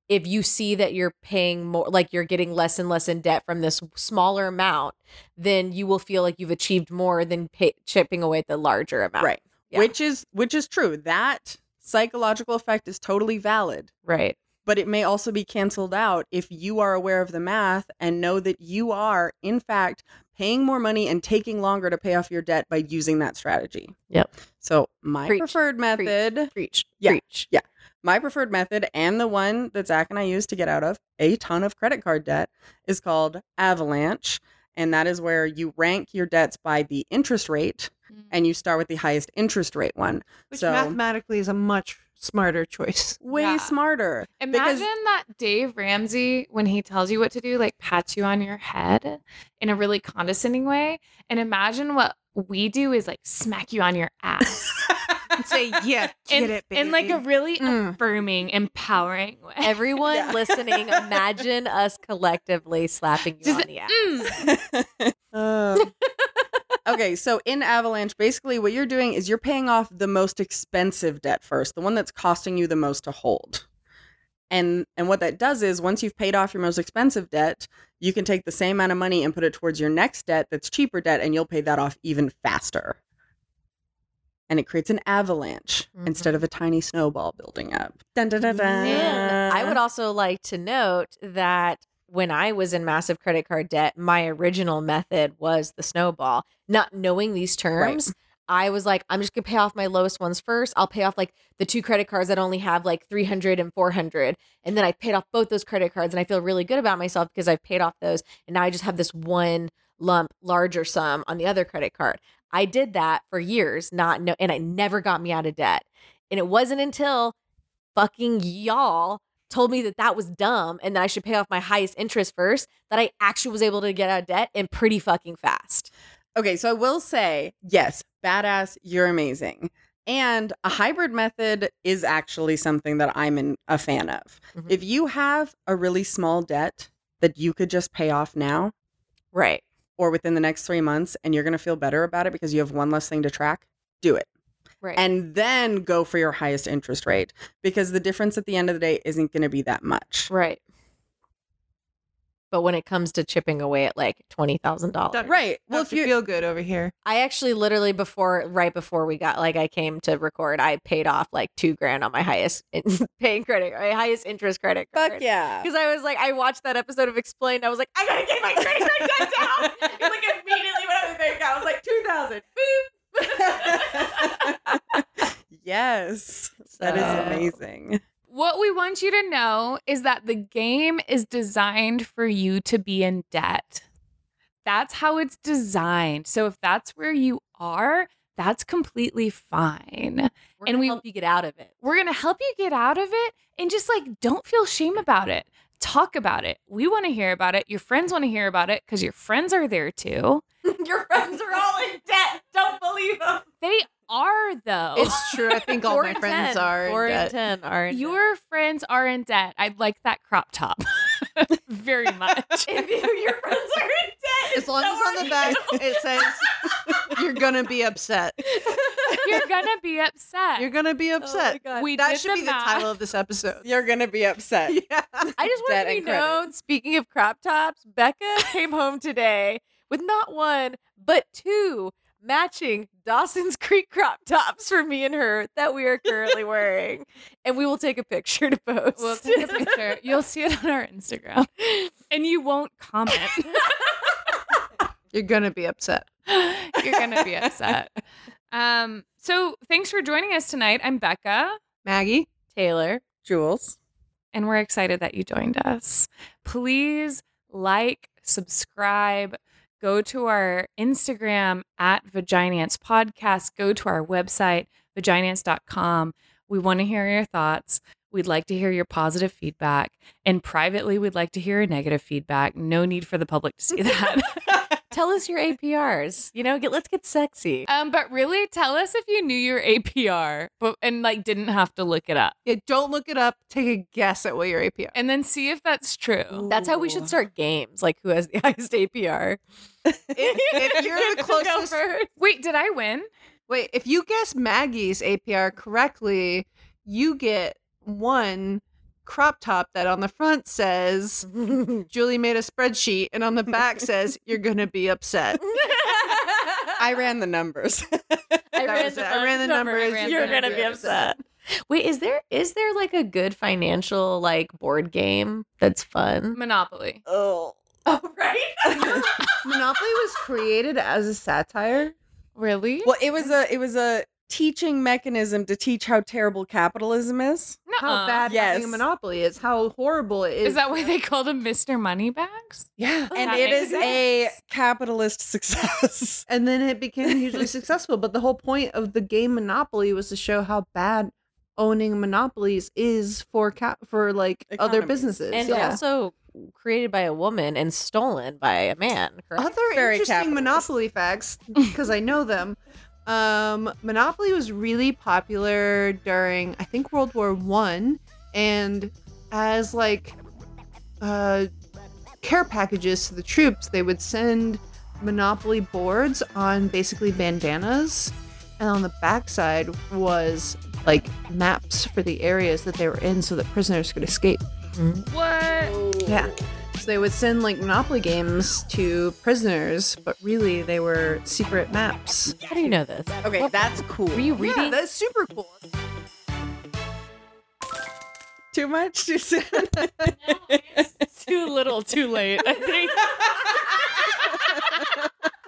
if you see that you're paying more like you're getting less and less in debt from this smaller amount, then you will feel like you've achieved more than pay, chipping away at the larger amount. Right. Yeah. Which is which is true. That psychological effect is totally valid. Right. But it may also be canceled out if you are aware of the math and know that you are, in fact, paying more money and taking longer to pay off your debt by using that strategy. Yep. So my Preach. preferred Preach. method Preach. Yeah. Preach. my preferred method and the one that Zach and I use to get out of a ton of credit card debt is called Avalanche. And that is where you rank your debts by the interest rate mm. and you start with the highest interest rate one. Which So- mathematically is a much smarter choice. [laughs] Way Yeah. smarter. Imagine because- that Dave Ramsey, when he tells you what to do, like pats you on your head in a really condescending way. And imagine what we do is like smack you on your ass [laughs] And say, yeah, get in, it, baby. in like a really Mm. affirming, empowering way. Everyone Yeah. listening, imagine [laughs] us collectively slapping you Just on the ass. Mm. Um, okay, so in Avalanche, basically what you're doing is you're paying off the most expensive debt first, the one that's costing you the most to hold. And and what that does is once you've paid off your most expensive debt, you can take the same amount of money and put it towards your next debt that's cheaper debt and you'll pay that off even faster. And it creates an avalanche mm-hmm. instead of a tiny snowball building up. Dun, dun, dun, I would also like to note that when I was in massive credit card debt, my original method was the snowball. Not knowing these terms, I was like, I'm just gonna pay off my lowest ones first. I'll pay off like the two credit cards that only have like 300 and 400. And then I paid off both those credit cards and I feel really good about myself because I've paid off those. And now I just have this one lump larger sum on the other credit card. I did that for years, not know, and it never got me out of debt. And it wasn't until fucking y'all told me that that was dumb and that I should pay off my highest interest first that I actually was able to get out of debt and pretty fucking fast. Okay, so I will say, yes, badass, you're amazing. And a hybrid method is actually something that I'm in, a fan of. Mhm. If you have a really small debt that you could just pay off now Right. or within the next three months and you're going to feel better about it because you have one less thing to track, do it. Right. And then go for your highest interest rate because the difference at the end of the day isn't going to be that much. right. But when it comes to chipping away at like twenty thousand dollars, Right. Well, if you feel good over here. I actually literally before right before we got like I came to record, I paid off like two grand on my highest in, [laughs] paying credit, my highest interest credit card. fuck yeah. Because I was like, I watched that episode of Explained. I was like, I gotta get my credit card debt down. [laughs] Like immediately when I was account, I was like, two thousand. [laughs] yes. That is amazing. What we want you to know is that the game is designed for you to be in debt. That's how it's designed. So if that's where you are, that's completely fine. We're And we- help you get out of it. We're going to help you get out of it and just like don't feel shame about it. Talk about it. We want to hear about it. Your friends want to hear about it because your friends are there too. [laughs] Your friends are all in debt. Don't believe them. They are though. It's true. I think all my and friends 10. are. in Four and debt. ten are in Your friends are in debt. I'd like that crop top [laughs] very [laughs] much. If you, your friends are in debt, As long so as on the back you. it says you're gonna be upset. You're gonna be upset. You're gonna be oh upset. God. we that should the be the title of this episode. You're going to be upset. yeah. I just want to be and credit. known. Speaking of crop tops, Becca came home today with not one, but two matching Dawson's [laughs] Creek crop tops for me and her that we are currently wearing. And we will take a picture to post. We'll take a picture. You'll see it on our Instagram, and you won't comment. [laughs] You're gonna be upset. You're gonna be upset. Um, so thanks for joining us tonight. I'm Becca, Maggie. Taylor. Jules. and we're excited that you joined us. Please like, subscribe, go to our Instagram at Vaginance Podcast, go to our website, vaginance.com. We want to hear your thoughts. We'd like to hear your positive feedback. And privately, we'd like to hear your negative feedback. No need for the public to see that. [laughs] Tell us your APRs. You know, get let's get sexy. um, but really, tell us if you knew your APR but, and like didn't have to look it up. Yeah, don't look it up. Take a guess at what your APR. And then see if that's true. That's how we should start games. Like who has the [laughs] highest APR? If, if you're the [laughs] Go closest. Wait, did I win? wait. If you guess Maggie's APR correctly, you get one crop top that on the front says [laughs] Julie made a spreadsheet, and on the back [laughs] says you're gonna be upset. [laughs] I ran the numbers. I ran the. I ran the number, numbers. ran You're gonna be upset. Wait, is there is there like a good financial like board game that's fun? Monopoly. oh. Oh right. Monopoly was created as a satire. Really? Well, it was a it was a teaching mechanism to teach how terrible capitalism is. How Nuh-uh. bad having Yes. a monopoly is. How horrible it is. Is that why they called him Mr. Moneybags? Yeah. Oh, and that it makes a capitalist success. [laughs] and then it became hugely successful. But the whole point of the game Monopoly was to show how bad owning monopolies is for cap for like other businesses. and yeah. also created by a woman and stolen by a man. Correct? other Very interesting capitalist. Monopoly facts because I know them. Um, Monopoly was really popular during I think World War One, and as like uh, care packages to the troops, they would send Monopoly boards on basically bandanas, and on the backside was like maps for the areas that they were in, so that prisoners could escape. What? Yeah so they would send like Monopoly games to prisoners, but really they were secret maps. How do you know this? Okay, that's cool. Were you reading? Yeah, that's super cool. Too much too soon. no, [laughs] [laughs] too little, too late. I think. [laughs]